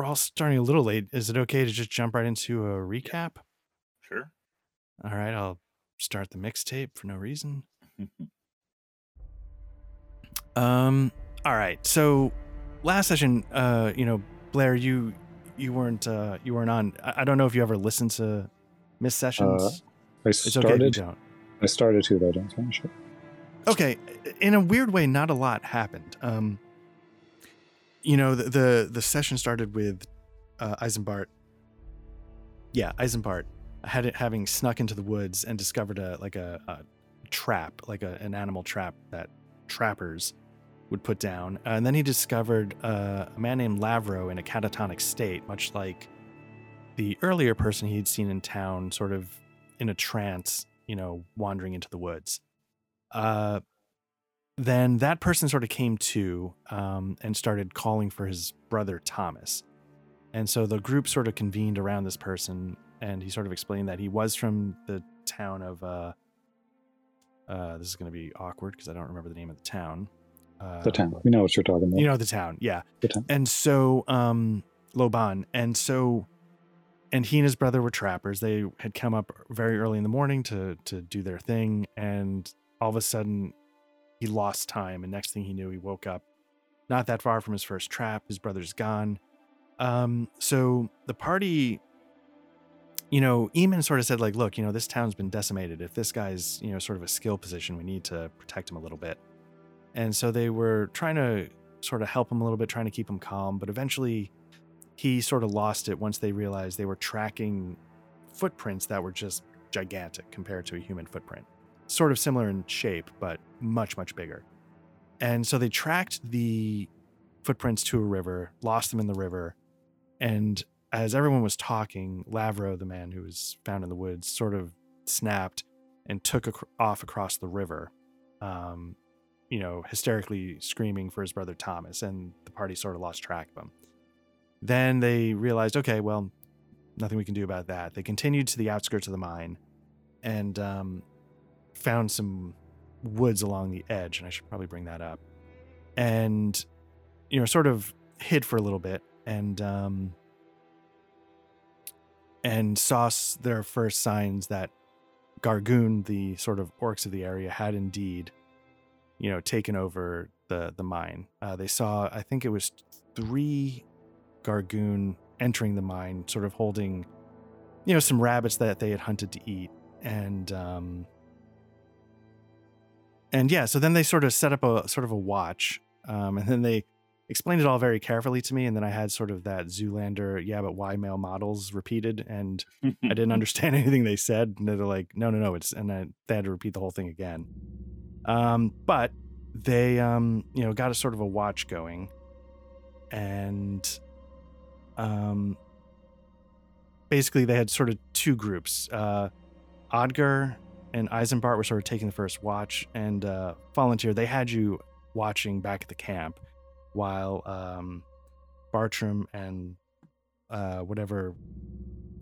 we're all starting a little late. Is it okay to just jump right into a recap? Sure. All right, I'll start the mixtape for no reason. um, all right. So last session, uh, you know, Blair, you you weren't uh you weren't on. I, I don't know if you ever listened to Miss Sessions. Uh, I it's okay if you started. don't. I started to, but I didn't finish it. Okay, in a weird way, not a lot happened. Um, you know, the the, the session started with uh, Eisenbart. Yeah, Eisenbart had it having snuck into the woods and discovered a like a, a trap, like a, an animal trap that trappers would put down, Uh, and then he discovered uh, a man named Lavro in a catatonic state, much like the earlier person he'd seen in town, sort of in a trance, you know, wandering into the woods. Uh, then that person sort of came to um, and started calling for his brother Thomas. And so the group sort of convened around this person, and he sort of explained that he was from the town of. Uh, uh, this is going to be awkward because I don't remember the name of the town. Uh, The town. We know what you're talking about. You know the town, yeah. the town. And so, um, Loban, and so, and he and his brother were trappers. They had come up very early in the morning to to do their thing, and all of a sudden, he lost time. And next thing he knew, he woke up not that far from his first trap. His brother's gone. Um, so the party, you know, Eamon sort of said, like, look, you know, this town's been decimated. If this guy's, you know, sort of a skill position, we need to protect him a little bit. And so they were trying to sort of help him a little bit, trying to keep him calm. But eventually, he sort of lost it once they realized they were tracking footprints that were just gigantic compared to a human footprint. Sort of similar in shape, but much, much bigger. And so they tracked the footprints to a river, lost them in the river. And as everyone was talking, Lavro, the man who was found in the woods, sort of snapped and took ac- off across the river. Um, you know, hysterically screaming for his brother Thomas, and the party sort of lost track of him. Then they realized, okay, well, nothing we can do about that. They continued to the outskirts of the mine and um, found some woods along the edge, and I should probably bring that up. And, you know, sort of hid for a little bit and um, and saw their first signs that Gargoon, the sort of orcs of the area, had indeed you know, taken over the the mine. Uh, they saw, I think it was three Gargoon entering the mine, sort of holding, you know, some rabbits that they had hunted to eat, and um, and yeah. So then they sort of set up a sort of a watch, um, and then they explained it all very carefully to me, and then I had sort of that Zoolander, yeah, but why male models repeated, and I didn't understand anything they said. And they're like, no, no, no, it's, and I, they had to repeat the whole thing again. Um, but they, um, you know, got a sort of a watch going, and, um, basically they had sort of two groups. Uh, Odger and Eisenbart were sort of taking the first watch, and uh, Volunteer they had you watching back at the camp, while um, Bartram and uh, whatever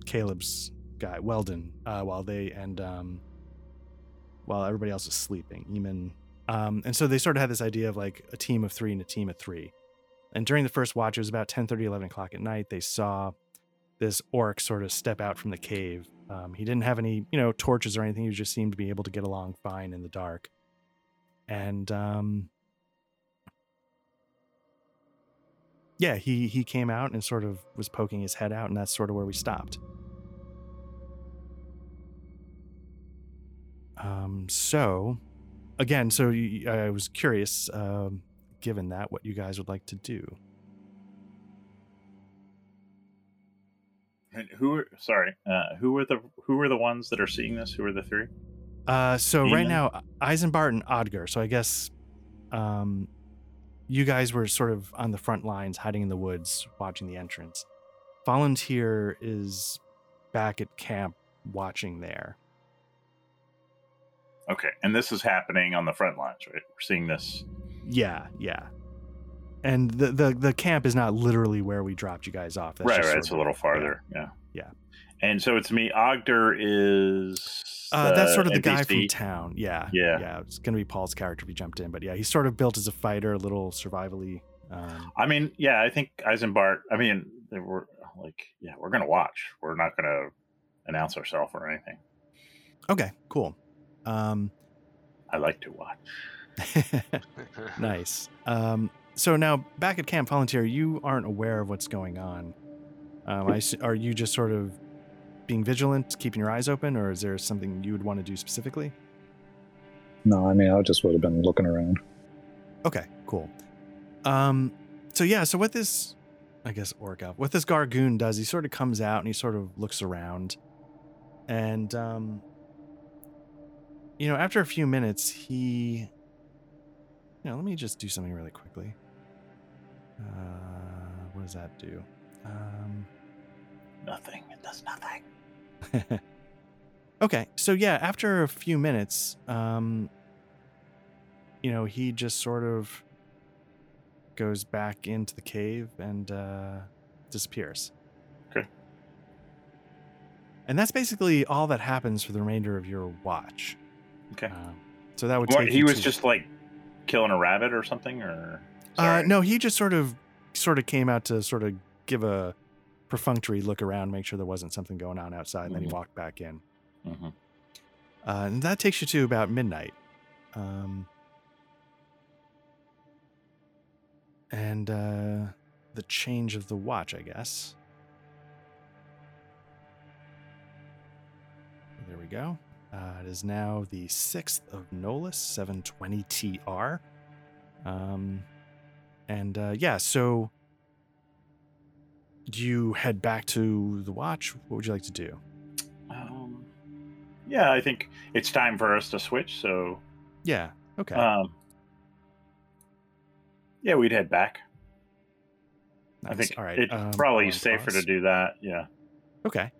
Caleb's guy Weldon, uh, while they and um, while everybody else was sleeping. Eamon, um, and so they sort of had this idea of like a team of three and a team of three. And during the first watch, it was about 10 30, 11 o'clock at night. They saw this orc sort of step out from the cave. Um, he didn't have any, you know, torches or anything. He just seemed to be able to get along fine in the dark. And um, yeah, he he came out and sort of was poking his head out, and that's sort of where we stopped. Um, so again, so I was curious, um, given that, what you guys would like to do. And who are sorry? Uh, who are the who are the ones that are seeing this? Who are the three? Uh, so right now, Eisenbart and Odger. So I guess, um, you guys were sort of on the front lines, hiding in the woods, watching the entrance. Volunteer is back at camp, watching there. Okay, and this is happening on the front lines, right? We're seeing this. Yeah, yeah. And the the the camp is not literally where we dropped you guys off. That's right, just right. It's of- a little farther. Yeah. Yeah. And so it's me. Odger is. Uh, that's sort of the guy from town. Yeah, Yeah. yeah. It's gonna be Paul's character if he jumped in, but yeah, he's sort of built as a fighter, a little survivally. Um, I mean, yeah, I think Eisenbart. I mean, they were like, yeah, we're gonna watch. We're not gonna announce ourselves or anything. Okay, cool. Um, I like to watch. nice. Um, so now back at Camp Volunteer, you aren't aware of what's going on. Um, I, are you just sort of being vigilant, keeping your eyes open, or is there something you would want to do specifically? No, I mean, I just would have been looking around. Okay, cool. Um, so yeah, so what this, I guess, orc elf, what this Gargoon does, he sort of comes out and he sort of looks around, and um, you know, after a few minutes, he, you know, let me just do something really quickly. Uh, what does that do? Um, Nothing. It does nothing. okay, so yeah, after a few minutes, um, you know, he just sort of goes back into the cave and uh, disappears. Okay. And that's basically all that happens for the remainder of your watch. Okay. Um, so that would What, take he was just like killing a rabbit or something, or Uh, no, he just sort of sort of came out to sort of give a perfunctory look around, make sure there wasn't something going on outside, and then he Mhm. walked back in. Mhm. Uh, and that takes you to about midnight. Um, and uh, the change of the watch, I guess. There we go. Uh, it is now the 6th of Nolus, 720 TR. Um, and uh, yeah, so do you head back to the watch? What would you like to do? Um, yeah, I think it's time for us to switch. So, Yeah. Okay. um, yeah, we'd head back. I think All right. it's um, probably safer pause. to do that. Yeah. Okay.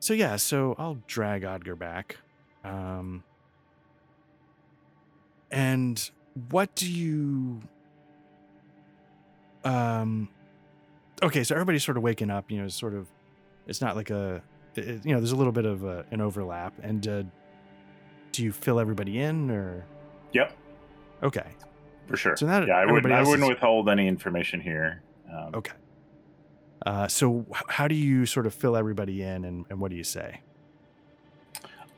So yeah, so I'll drag Odger back. Um and what do you um okay, so everybody's sort of waking up, you know, sort of it's not like a it- you know, there's a little bit of a, an overlap and uh do you fill everybody in or Yep, okay. for sure. So now yeah, I wouldn't. I wouldn't is- withhold any information here. Um, Okay. Uh so how do you sort of fill everybody in and, and what do you say?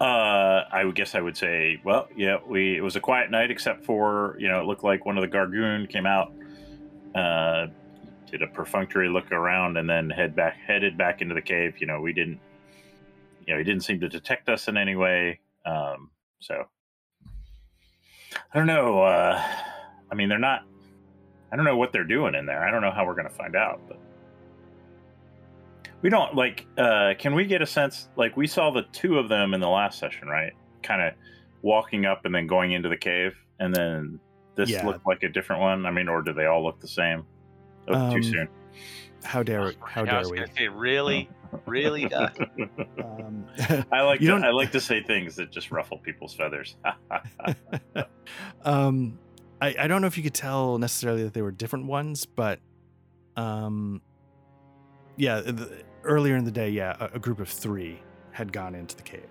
Uh, I would guess I would say, well, yeah, we it was a quiet night except for you know it looked like one of the Gargoon came out, uh, did a perfunctory look around and then head back headed back into the cave. You know, we didn't, you know, he didn't seem to detect us in any way. Um, so I don't know. Uh, I mean, they're not. I don't know what they're doing in there. I don't know how we're going to find out, but we don't like uh can we get a sense like we saw the two of them in the last session right kind of walking up and then going into the cave and then this Yeah. looked like a different one i mean or do they all look the same oh, Um, too soon How dare we how I dare was we? gonna say, really, really? Uh, Um, i like to, don't- i like to say things that just ruffle people's feathers um, I, I don't know if you could tell necessarily that they were different ones, but um, yeah, the, earlier in the day, yeah, a, a group of three had gone into the cave.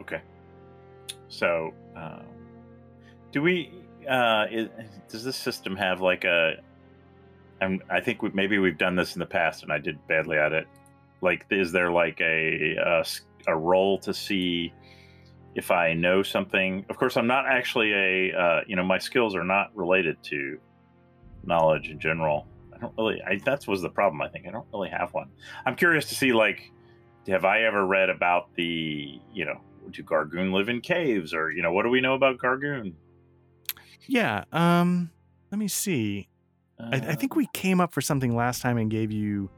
okay so um, do we uh is, does this system have like a and i think we, maybe we've done this in the past and i did badly at it. Like is there like a a role to see if i know something? Of course i'm not actually a uh, you know my skills are not related to knowledge in general. I don't really I, that was the problem i think. I don't really have one. I'm curious to see like have i ever read about the you know do gargoon live in caves or you know what do we know about gargoon Yeah. Um, let me see. I, I think we came up for something last time and gave you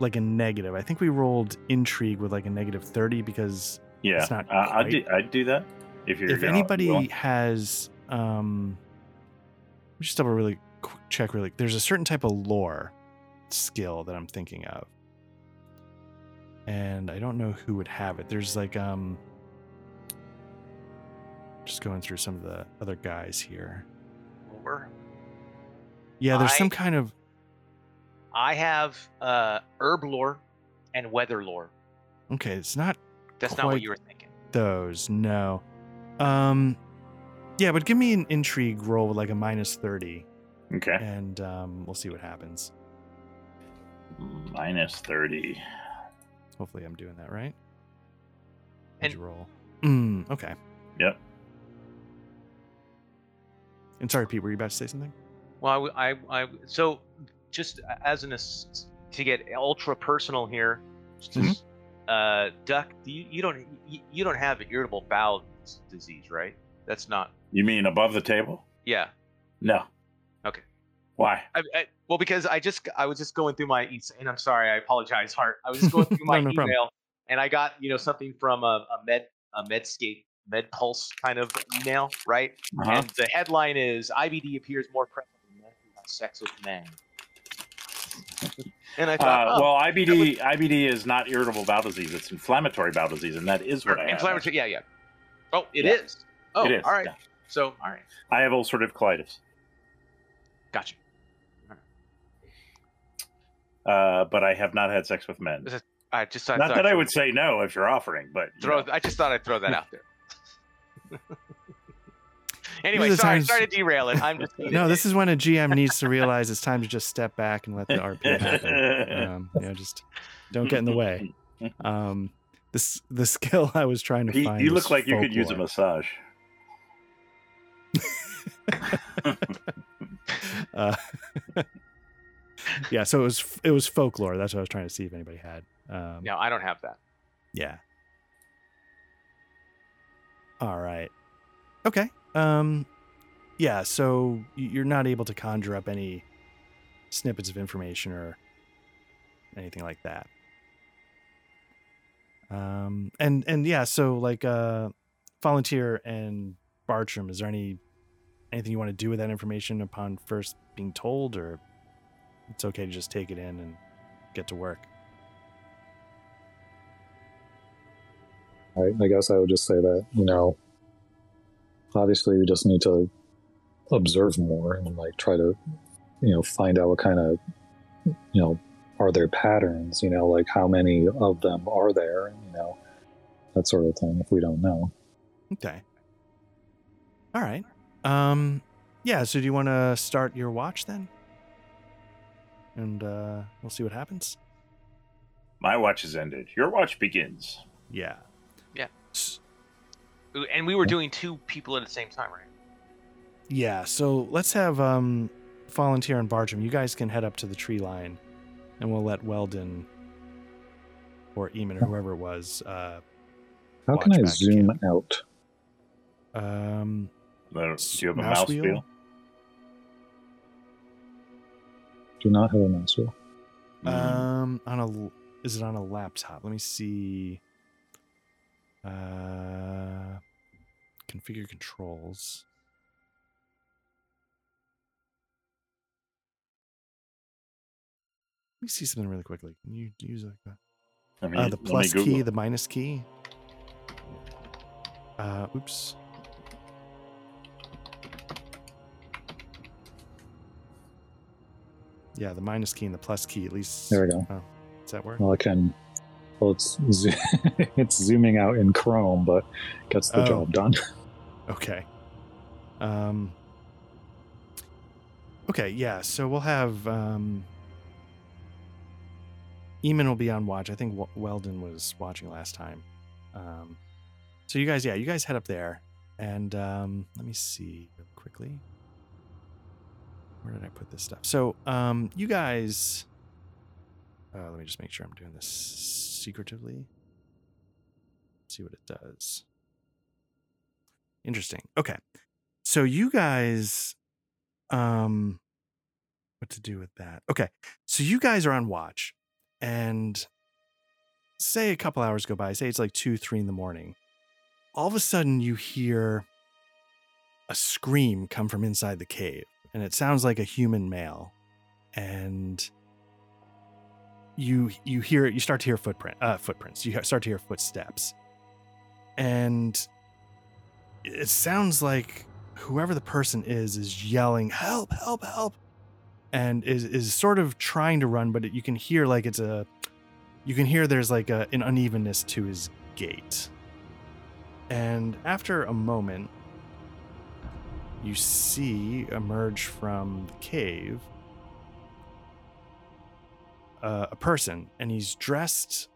like a negative. I think we rolled intrigue with like a negative thirty because yeah it's not uh, i'd do i'd do that if you're if anybody has um let me just double really quick check really there's a certain type of lore skill that i'm thinking of and i don't know who would have it there's like um just going through some of the other guys here lore. yeah there's some kind of I have uh, herb lore and weather lore. okay it's not That's not what you were thinking. those no um yeah but give me an intrigue roll with like a minus 30 Okay. and um, we'll see what happens. Minus 30. Hopefully, I'm doing that right. And- roll? Mm, okay. Yep. And sorry, Pete, were you about to say something? Well, I, I, I so just as an ass- to get ultra personal here, just, uh, Duck, do you, you don't you, you don't have irritable bowel disease, right? That's not. You mean above the table? Yeah. No. Okay. Why? I, I, well, because I just I was just going through my and I'm sorry, I apologize, Hart. I was just going through my No, no problem. email and I got you know something from a, a med a Medscape Med Pulse kind of email, right? Uh-huh. And the headline is IBD appears more prevalent in men who have sex with men. and I thought, Uh, oh, well, IBD IBD is not irritable bowel disease. It's inflammatory bowel disease, and that is what I have. inflammatory. Yeah, yeah. Oh, it Yeah. is. Oh, It is, all right. yeah. So, all right, I have ulcerative colitis, gotcha. uh, but I have not had sex with men. I just I Not that I would say no if you're offering, but you throw. know. I just thought I'd throw that out there. anyway, These sorry, times- sorry to derail it. I'm just No, this is when a GM needs to realize it's time to just step back and let the RP happen. Um, you know, just don't get in the way. Um, this the skill I was trying to He- find. you look like you could use a massage. Uh, yeah, so it was it was folklore. That's what I was trying to see if anybody had. Um, No, I don't have that. Yeah. All right. Okay. Um yeah, so you're not able to conjure up any snippets of information or anything like that. Um and and yeah, so like uh volunteer and Bartram, is there any anything you want to do with that information upon first being told or it's okay to just take it in and get to work? I, I guess I would just say that, you know, obviously we just need to observe more and like try to, you know, find out what kind of, you know, are there patterns, you know, like how many of them are there, you know, that sort of thing if we don't know. Okay. All right. Um yeah, so do you want to start your watch then? And uh we'll see what happens. My watch has ended. Your watch begins. Yeah. Yeah. S- And we were doing two people at the same time, right? Yeah, so let's have um Volunteer and Bartram. You guys can head up to the tree line and we'll let Weldon or Eamon or whoever it was uh How can I back zoom again. out? um Do you have a Mouse mouse, wheel? wheel? Do not have a mouse wheel. Mm. um on a is it on a laptop? Let me see. Uh configure controls. Let me see something really quickly. Can you use like the, I mean, uh, the plus key, the minus key? Uh, oops. Yeah, the minus key and the plus key at least. There we go. Oh, does that work? Well, I can. Well, it's it's zooming out in Chrome, but gets the Oh. job done. Okay. Um. Okay, yeah. So we'll have um. Eamon will be on watch. I think Weldon was watching last time. Um. So you guys, yeah, you guys head up there, and um, let me see real quickly. Where did I put this stuff? So um, you guys. Uh, let me just make sure I'm doing this secretively. see what it does. Interesting. Okay. So you guys um what to do with that. Okay. So you guys are on watch and say a couple hours go by, say it's like 2 3 in the morning. All of a sudden you hear a scream come from inside the cave and it sounds like a human male and you you hear you start to hear footprint uh footprints. You start to hear footsteps. And it sounds like whoever the person is is yelling help help help and is is sort of trying to run but you can hear like it's a you can hear there's like a, an unevenness to his gait. And after a moment you see emerge from the cave uh, a person, and he's dressed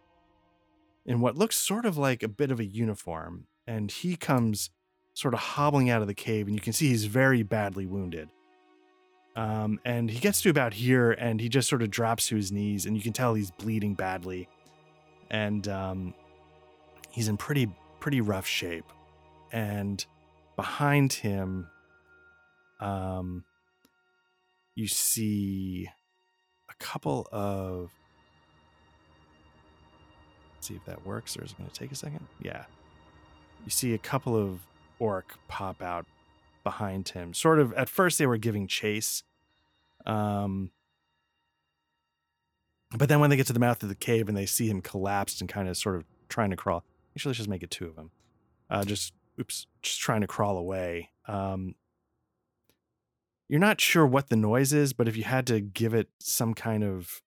in what looks sort of like a bit of a uniform. And he comes sort of hobbling out of the cave, and you can see he's very badly wounded. Um, and he gets to about here, and he just sort of drops to his knees, and you can tell he's bleeding badly, and um, he's in pretty pretty rough shape. And behind him, um, you see couple of. Let's see if that works, or is it going to take a second? Yeah. You see a couple of orc pop out behind him. Sort of at first they were giving chase. Um but then when they get to the mouth of the cave and they see him collapsed and kind of sort of trying to crawl. Actually, let's just make it two of them. Uh just oops, just trying to crawl away. Um you're not sure what the noise is, but if you had to give it some kind of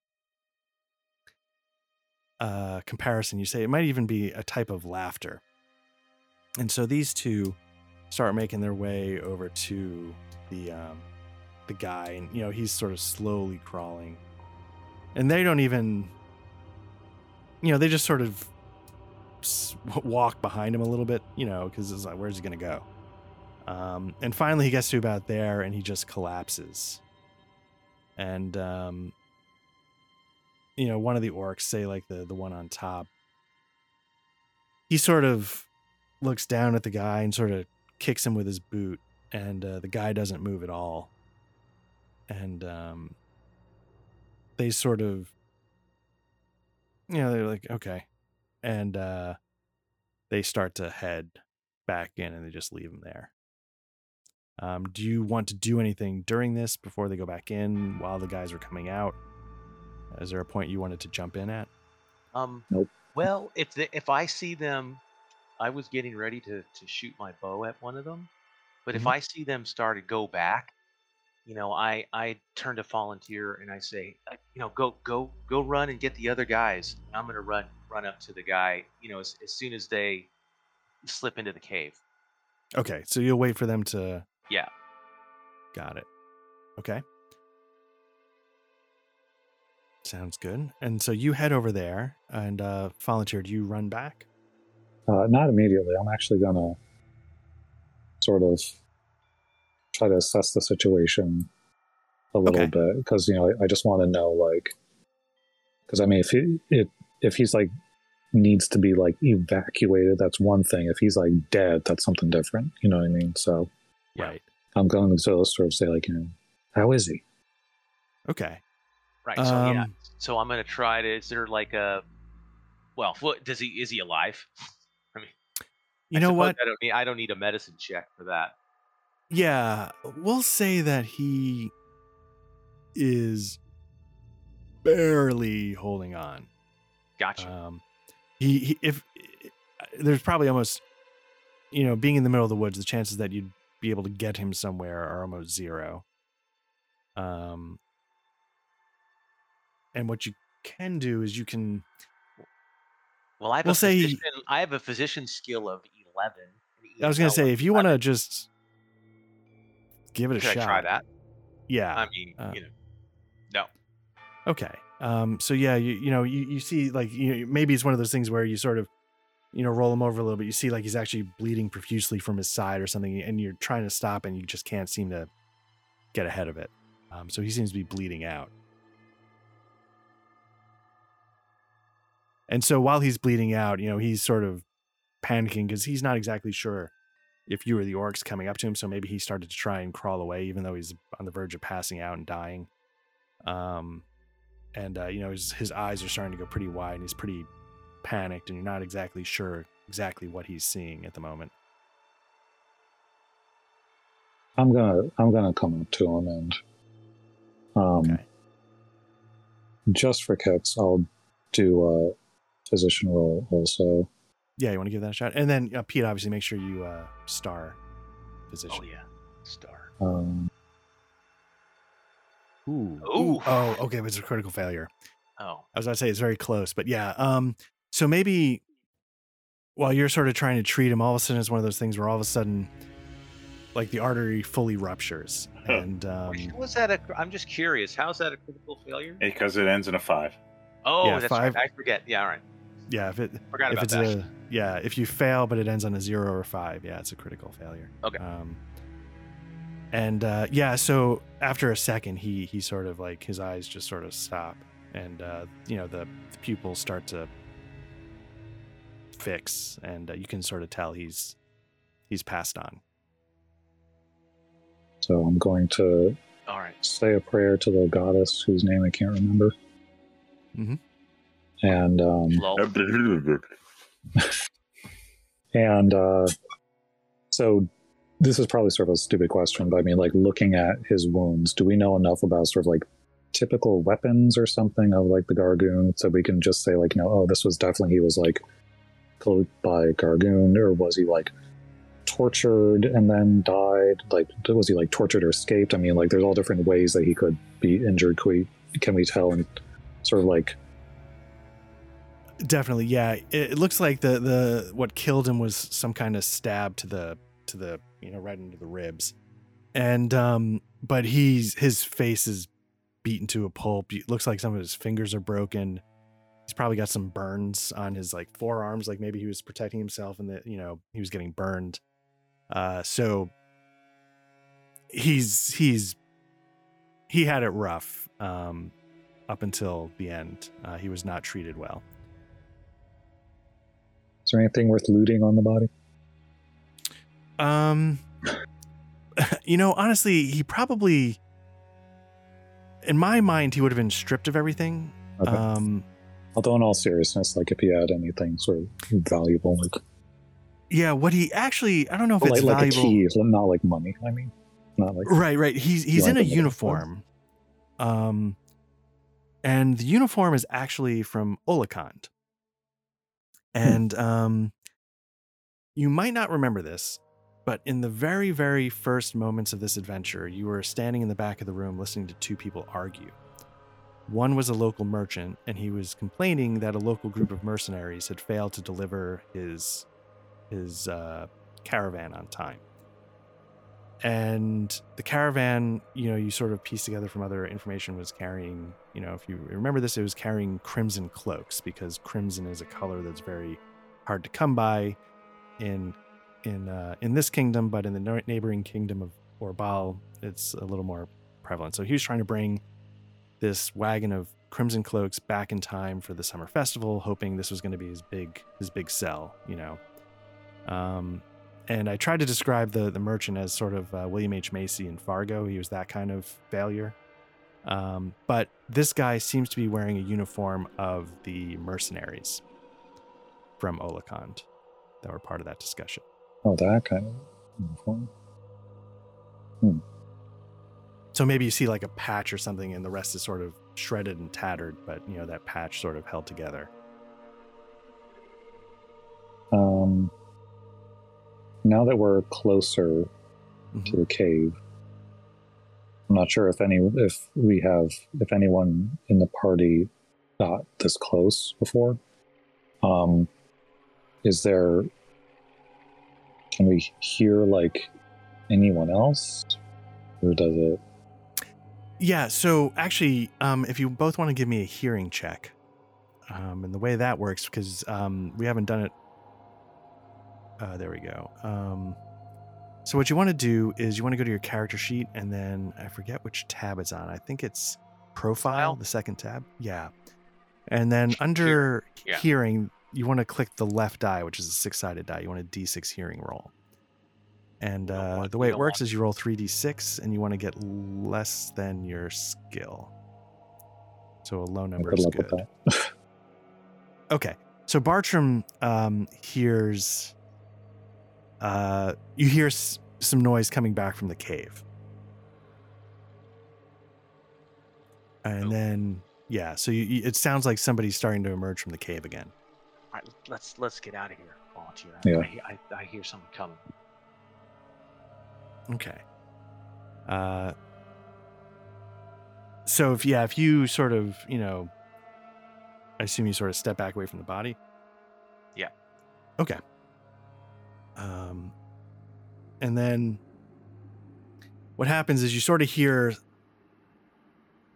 uh comparison, you say it might even be a type of laughter. And so these two start making their way over to the um, the guy, and you know he's sort of slowly crawling, and they don't even, you know, they just sort of walk behind him a little bit, you know, because it's like, where's he gonna go? Um, and finally, he gets to about there, and he just collapses, and um, you know, one of the orcs, say like the the one on top, he sort of looks down at the guy and sort of kicks him with his boot, and uh, the guy doesn't move at all. And um, they sort of, you know, they're like, okay, and uh, they start to head back in, and they just leave him there. Um, do you want to do anything during this before they go back in while the guys are coming out? Is there a point you wanted to jump in at? Um. Nope. Well, if the, if I see them, I was getting ready to to shoot my bow at one of them, but if Mhm. I see them start to go back, you know, I I turn to volunteer and I say, uh, you know, go go go run and get the other guys. I'm gonna run run up to the guy, you know, as, as soon as they slip into the cave. Okay, so you'll wait for them to. Yeah. Got it. Okay. Sounds good. And so you head over there, and uh, volunteer. Do you run back? Uh, not immediately. I'm actually gonna sort of try to assess the situation a little Okay. bit because you know I, I just want to know like because I mean if he it, if he's like needs to be like evacuated that's one thing if he's like dead that's something different you know what I mean so Yeah. Right. I'm going to sort of say like you know how is he Okay. Right. So yeah. Um, So I'm gonna try to. Is there like a? Well, what does he? Is he alive? I mean, You I know what? I don't need. I don't need a medicine check for that. Yeah, we'll say that he is barely holding on. Gotcha. Um, he, he if there's probably almost, you know, being in the middle of the woods, the chances that you'd be able to get him somewhere are almost zero. Um, and what you can do is you can, well, I have we'll a say physician, I have a physician skill of eleven. I was gonna say, if you want to just give it a shot, I try that? yeah, I mean, uh, you know, no. Okay. Um, so yeah, you you know you, you see like you know, maybe it's one of those things where you sort of you know roll him over a little bit. You see like he's actually bleeding profusely from his side or something, and you're trying to stop, and you just can't seem to get ahead of it. Um, so he seems to be bleeding out. And so while he's bleeding out, you know he's sort of panicking because he's not exactly sure if you were the orcs coming up to him. So maybe he started to try and crawl away, even though he's on the verge of passing out and dying. Um, and uh, you know his his eyes are starting to go pretty wide, and he's pretty panicked, and you're not exactly sure exactly what he's seeing at the moment. I'm gonna I'm gonna come up to him and um Okay. just for kicks I'll do a physician roll also. Yeah, you want to give that a shot, and then uh, Pete, obviously, make sure you uh, star Oh position. yeah, star. Um, Ooh. Ooh. Oh, okay, but it's a critical failure. Oh, I was about to say it's very close, but yeah. Um, so maybe while you're sort of trying to treat him, all of a sudden it's one of those things where all of a sudden like the artery fully ruptures, Huh. and um, was that a? I'm just curious. How's that a critical failure? Because it ends in a five. Oh, Yeah, that's five- right. I forget. Yeah, all right. yeah, if it Forgot if about it's that. a yeah, if you fail but it ends on a zero or five, yeah, it's a critical failure. Okay. Um, and uh, yeah, so after a second, he he sort of like his eyes just sort of stop, and uh, you know the, the pupils start to fix, and uh, you can sort of tell he's he's passed on. So I'm going to all right. say a prayer to the goddess whose name I can't remember. Mhm. And um, and uh, so this is probably sort of a stupid question, but I mean, like looking at his wounds, do we know enough about sort of like typical weapons or something of like the Gargoon, so we can just say like, you know, oh, this was definitely he was like killed by Gargoon, or was he like tortured and then died? Like, was he like tortured or escaped? I mean, like, there's all different ways that he could be injured. Can we, can we tell and sort of like Definitely, yeah. It, it looks like the the what killed him was some kind of stab to the to the you know right into the ribs, and um, but he's his face is beaten to a pulp. It looks like some of his fingers are broken. He's probably got some burns on his like forearms, like maybe he was protecting himself and that you know he was getting burned. Uh, so he's he's he had it rough um, up until the end. Uh, he was not treated well. Is there anything worth looting on the body? Um, you know, honestly, he probably, in my mind, he would have been stripped of everything. Okay. Um, Although, in all seriousness, like if he had anything sort of valuable, like yeah, what he actually, I don't know if like, it's like a valuable. key, not like money. I mean, not like Right, right. He's he's in a uniform. Um, and the uniform is actually from Olokand. And um, you might not remember this, but in the very, very first moments of this adventure, you were standing in the back of the room listening to two people argue. One was a local merchant, and he was complaining that a local group of mercenaries had failed to deliver his his uh, caravan on time. And the caravan, you know, you sort of piece together from other information was carrying, you know, if you remember this, it was carrying crimson cloaks because crimson is a color that's very hard to come by in in uh, in this kingdom, but in the neighboring kingdom of Orbaal, it's a little more prevalent. So he was trying to bring this wagon of crimson cloaks back in time for the summer festival, hoping this was going to be his big his big sell, you know. Um, and I tried to describe the the merchant as sort of uh, William H Macy in Fargo. He was that kind of failure. Um, but this guy seems to be wearing a uniform of the mercenaries from Olokand that were part of that discussion. oh that kind of uniform. So maybe you see like a patch or something, and the rest is sort of shredded and tattered, but you know that patch sort of held together. Um, now that we're closer to Mhm. the cave, I'm not sure if any if we have if anyone in the party got this close before. Um, is there? Can we hear like anyone else, or does it? Yeah. So actually, um, if you both want to give me a hearing check, um, and the way that works, because um, we haven't done it. Uh, there we go. Um, so what you want to do is you want to go to your character sheet, and then I forget which tab it's on. I think it's profile, the second tab. Yeah. And then under yeah. hearing, you want to click the left die, which is a six-sided die. You want a D6 hearing roll. And uh, the way it works is you roll 3d6 and you want to get less than your skill. So a low number is good. Okay. So Bartram um, hears, uh, you hear s- some noise coming back from the cave. And Oh. then, yeah, so you, you, it sounds like somebody's starting to emerge from the cave again. All right, let's let's get out of here, volunteer. Yeah. I, I, I hear someone coming. Okay. Uh, so if yeah, if you sort of you know, I assume you sort of step back away from the body. Yeah. Okay. Um, and then what happens is you sort of hear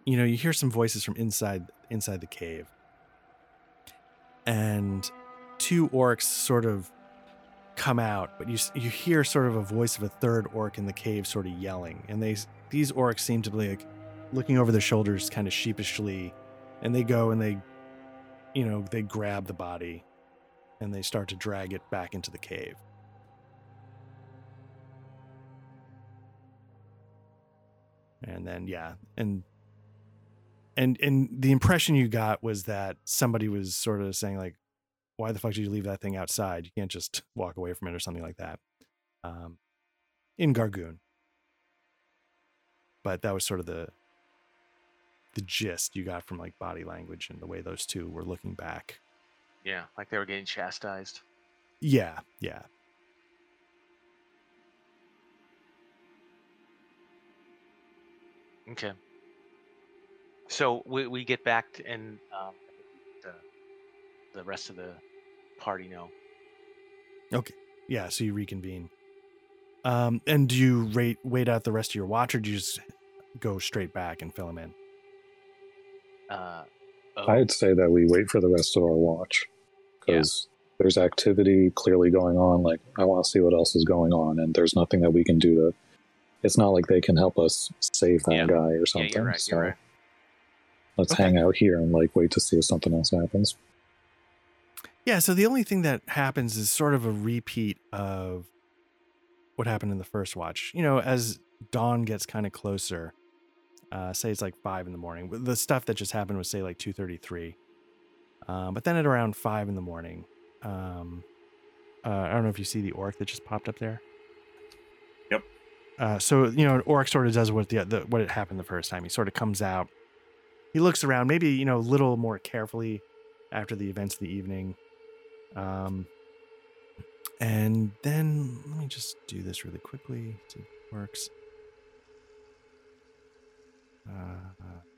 you know, you hear some voices from inside inside the cave. And two orcs sort of come out, but you you hear sort of a voice of a third orc in the cave sort of yelling. And they these orcs seem to be like looking over their shoulders kind of sheepishly and they go and they you know, they grab the body and they start to drag it back into the cave. And then yeah, and and and the impression you got was that somebody was sort of saying like why the fuck did you leave that thing outside? You can't just walk away from it or something like that. Um, in gargoon. But that was sort of the the gist you got from like body language and the way those two were looking back. Yeah, like they were getting chastised. yeah yeah. Okay. So we, we get back to, and um, the rest of the party know. Okay. Yeah so you reconvene um and do you rate wait out the rest of your watch or do you just go straight back and fill them in Uh, oh, I'd say that we wait for the rest of our watch because there's activity clearly going on. Like, I want to see what else is going on, and there's nothing that we can do to. It's not like they can help us save that Yeah. guy or yeah, something. you're right. so You're right. let's Okay. hang out here and like wait to see if something else happens. Yeah, so the only thing that happens is sort of a repeat of what happened in the first watch. You know, as dawn gets kind of closer, uh, say it's like five in the morning. The stuff that just happened was say like two thirty three, um, but then at around five in the morning, um, uh, I don't know if you see the orc that just popped up there. Yep. Uh, so you know, an orc sort of does what the, the what had happened the first time. He sort of comes out. He looks around, maybe you know, a little more carefully after the events of the evening. Um, and then let me just do this really quickly. See if it works. Uh,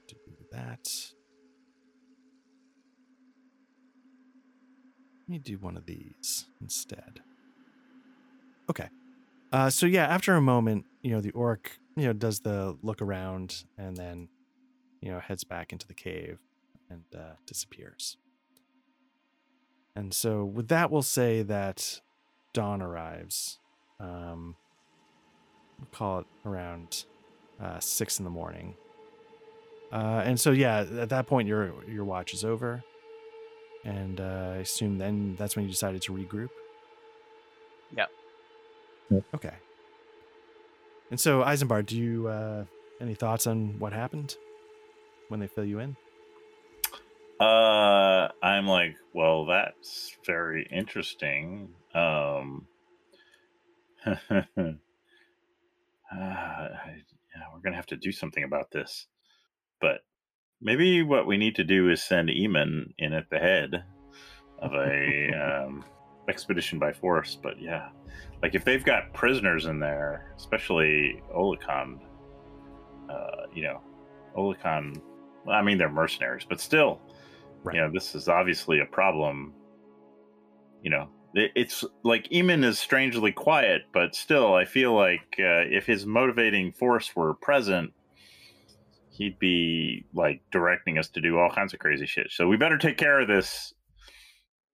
do that. Let me do one of these instead. Okay. Uh, so yeah, after a moment, you know, the orc, you know, does the look around and then, you know, heads back into the cave and uh, disappears. And so with that, we'll say that dawn arrives. Um, we'll call it around uh, six in the morning. Uh, and so yeah, at that point your your watch is over, and uh, I assume then that's when you decided to regroup. Yep. Yep. Okay. And so Eisenbart, do you uh, any thoughts on what happened when they fill you in? Uh, I'm like, well, that's very interesting. Um, uh, I, yeah, we're gonna have to do something about this. But maybe what we need to do is send Eamon in at the head of a um, expedition by force. But yeah, like if they've got prisoners in there, especially Olicon, uh, you know, Olicon. Well, I mean, they're mercenaries, but still, Right. you know, this is obviously a problem. You know, it's like Eamon is strangely quiet, but still, I feel like uh, if his motivating force were present, he'd be like directing us to do all kinds of crazy shit. So we better take care of this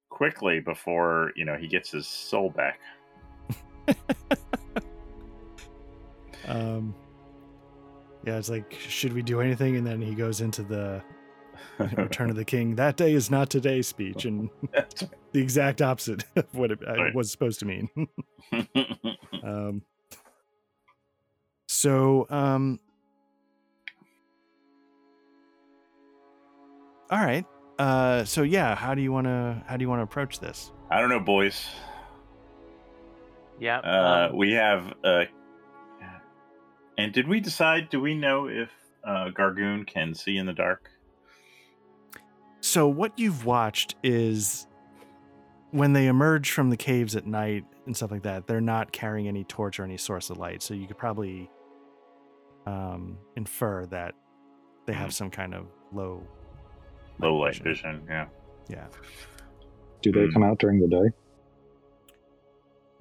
quickly before you know he gets his soul back. Um, yeah, it's like, should we do anything? And then he goes into the Return of the King. That day is not today speech, and the exact opposite of what it uh, Right. was supposed to mean. um, so, um, all right. Uh, so yeah, how do you want to how do you want to approach this? I don't know, boys. Yeah. Uh, um, we have. Uh, and did we decide? Do we know if uh, Gargoon can see in the dark? So what you've watched is when they emerge from the caves at night and stuff like that, they're not carrying any torch or any source of light. So you could probably um, infer that they have Mhm. some kind of low Low light vision. Yeah. Yeah. Do they Hmm. come out during the day?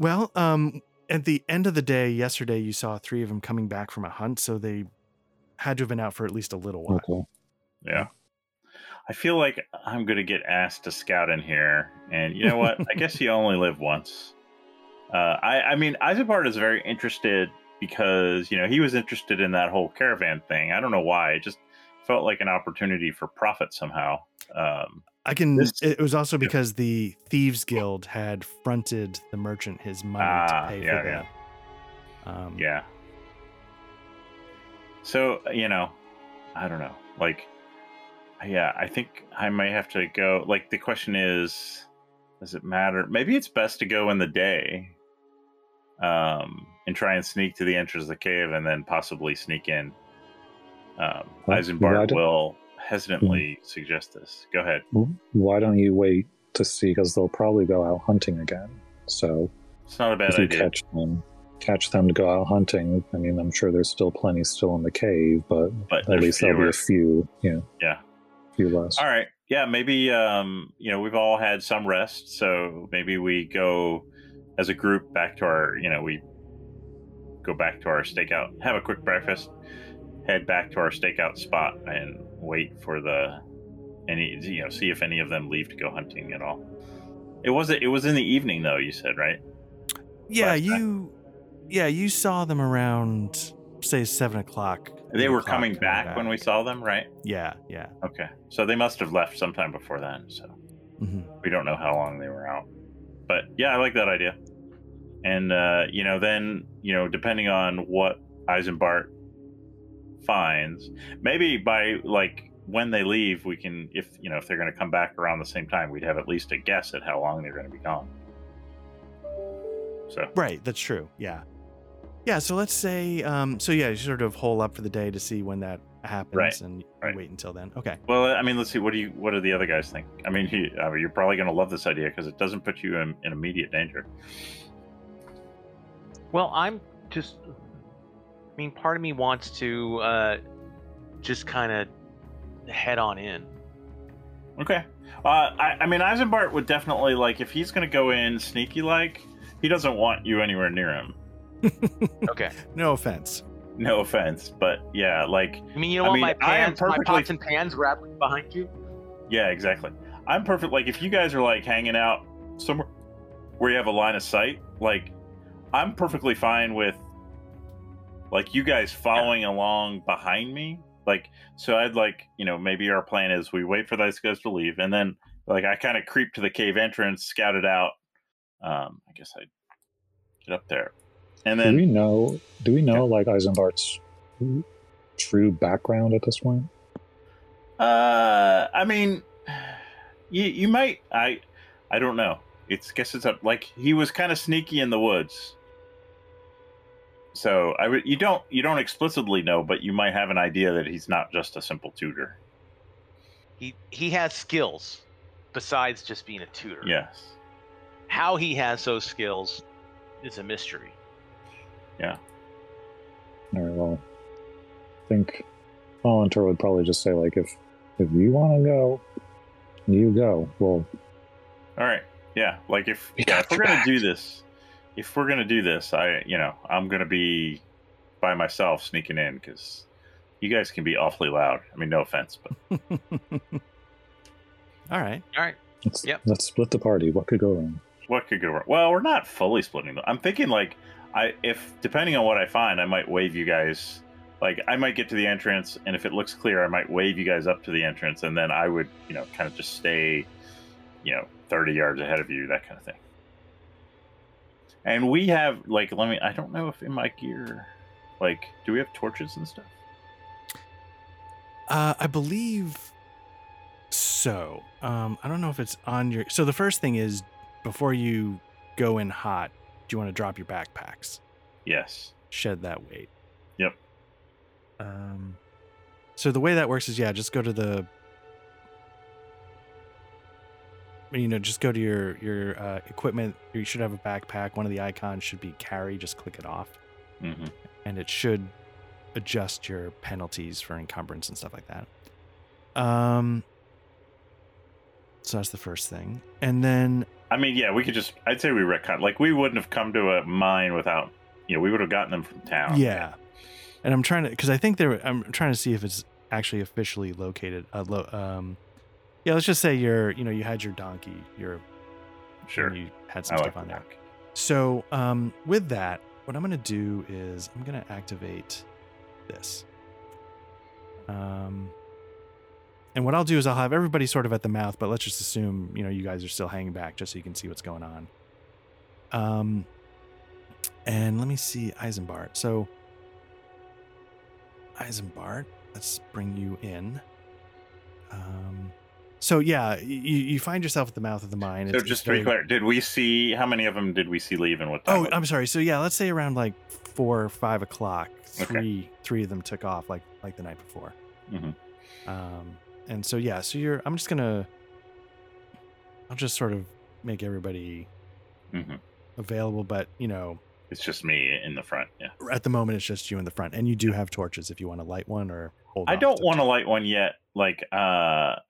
Well, um, at the end of the day, yesterday, you saw three of them coming back from a hunt, so they had to have been out for at least a little while. Okay. Yeah. I feel like I'm going to get asked to scout in here. And you know what? I guess you only live once. Uh, I, I mean, Isambard is very interested because, you know, he was interested in that whole caravan thing. I don't know why. It just felt like an opportunity for profit somehow. Um, I can. This- it was also because the thieves guild had fronted the merchant his money Ah, to pay yeah, for yeah. that. Um, yeah. So, you know, I don't know. Like, yeah, I think I might have to go. Like, the question is, does it matter? Maybe it's best to go in the day um, and try and sneak to the entrance of the cave and then possibly sneak in. Um, Well, why do- will hesitantly suggest this. Go ahead. Why don't you wait to see? Because they'll probably go out hunting again. So It's not a bad if you idea. catch them, catch them to go out hunting. I mean, I'm sure there's still plenty still in the cave, but But at least there'll be a few. Yeah, Yeah. Few less. All right. Yeah, maybe um, you know, we've all had some rest, so maybe we go as a group back to our, you know, we go back to our stakeout, have a quick breakfast, head back to our stakeout spot and wait for the any you know, see if any of them leave to go hunting at all. It wasn't it was in the evening though, you said, right? yeah, last time. you. Yeah, you saw them around say seven o'clock. They were coming back, when we saw them, right? Yeah, yeah. Okay. So they must have left sometime before then, so hmm we don't know how long they were out but yeah i like that idea and uh, you know then you know depending on what eisenbart finds maybe by like when they leave we can if you know if they're going to come back around the same time we'd have at least a guess at how long they're going to be gone so Right, that's true. Yeah, yeah. So let's say, um, so yeah, you sort of hole up for the day to see when that happens, Right, and right. wait until then. Okay. well i mean let's see what do you what do the other guys think i mean he, I you're probably going to love this idea because it doesn't put you in, in immediate danger Well, I'm just. I mean, part of me wants to uh, just kind of head on in. Okay. Uh, I, I mean, Eisenbart would definitely like if he's going to go in sneaky like. He doesn't want you anywhere near him. Okay. No offense. No offense, but yeah, like I mean, you don't I want mean, my I am pans, my pots and pans rattling behind you. yeah, exactly. I'm perfect. Like if you guys are like hanging out somewhere where you have a line of sight, like I'm perfectly fine with like you guys following along behind me. Like so, I'd like you know maybe our plan is we wait for those guys to leave, and then like I kind of creep to the cave entrance, scout it out. Um, I guess I'd get up there, and do we know? Do we know like Eisenbart's true background at this point? uh, I mean, you you might I I don't know. It's guess it's up like he was kind of sneaky in the woods. So I would you don't you don't explicitly know, but you might have an idea that he's not just a simple tutor. He he has skills besides just being a tutor. Yes. How he has those skills is a mystery. All right. Well, I think Volunteer would probably just say like, if if you want to go, you go. Well, All right. Yeah. Like if, we yeah, if we're your gonna back. do this, if we're gonna do this, I you know I'm gonna be by myself sneaking in because you guys can be awfully loud. I mean, no offense, but All right. All right. let's Yep. let's split the party. What could go wrong? what could go wrong? Well, we're not fully splitting them. I'm thinking like I if depending on what I find, I might wave you guys. Like I might get to the entrance, and if it looks clear, I might wave you guys up to the entrance, and then I would you know kind of just stay, you know, 30 yards ahead of you, that kind of thing. And we have like let me. I don't know if in my gear, like, do we have torches and stuff? Uh, I believe so. Um, I don't know if it's on your. So the first thing is before you go in hot, you want to drop your backpacks? Yes. Shed that weight. Yep. Um, so the way that works is yeah, just go to the. You know, just go to your your uh, equipment. You should have a backpack. One of the icons should be carry. Just click it off. hmm and it should adjust your penalties for encumbrance and stuff like that. Um, so that's the first thing, and then I mean, yeah, we could just. I'd say we retcon. Like we wouldn't have come to a mine without. You know, we would have gotten them from town. Yeah, and I'm trying to because I think there. I'm trying to see if it's actually officially located. Uh, lo, um, yeah, let's just say you're. You know, you had your donkey. Your sure. You had some I stuff like on the there. donkey. So um, with that, what I'm going to do is I'm going to activate this. Um, and what I'll do is I'll have everybody sort of at the mouth, but let's just assume you know you guys are still hanging back just so you can see what's going on. Um, and let me see Eisenbart. So Eisenbart, let's bring you in. Um, so yeah, you, you find yourself at the mouth of the mine. So It's- just it's to be clear, did we see how many of them did we see leave and what time? Oh? I'm sorry. So yeah, let's say around like four or five o'clock, Okay. three three of them took off like like the night before. Mm-hmm. Um, and so yeah, so you're. I'm just gonna. I'll just sort of make everybody Mhm. available, but you know, It's just me in the front. Yeah. at the moment it's just you in the front, and you do have torches if you want to light one or hold. I don't want to light one yet. Like, uh,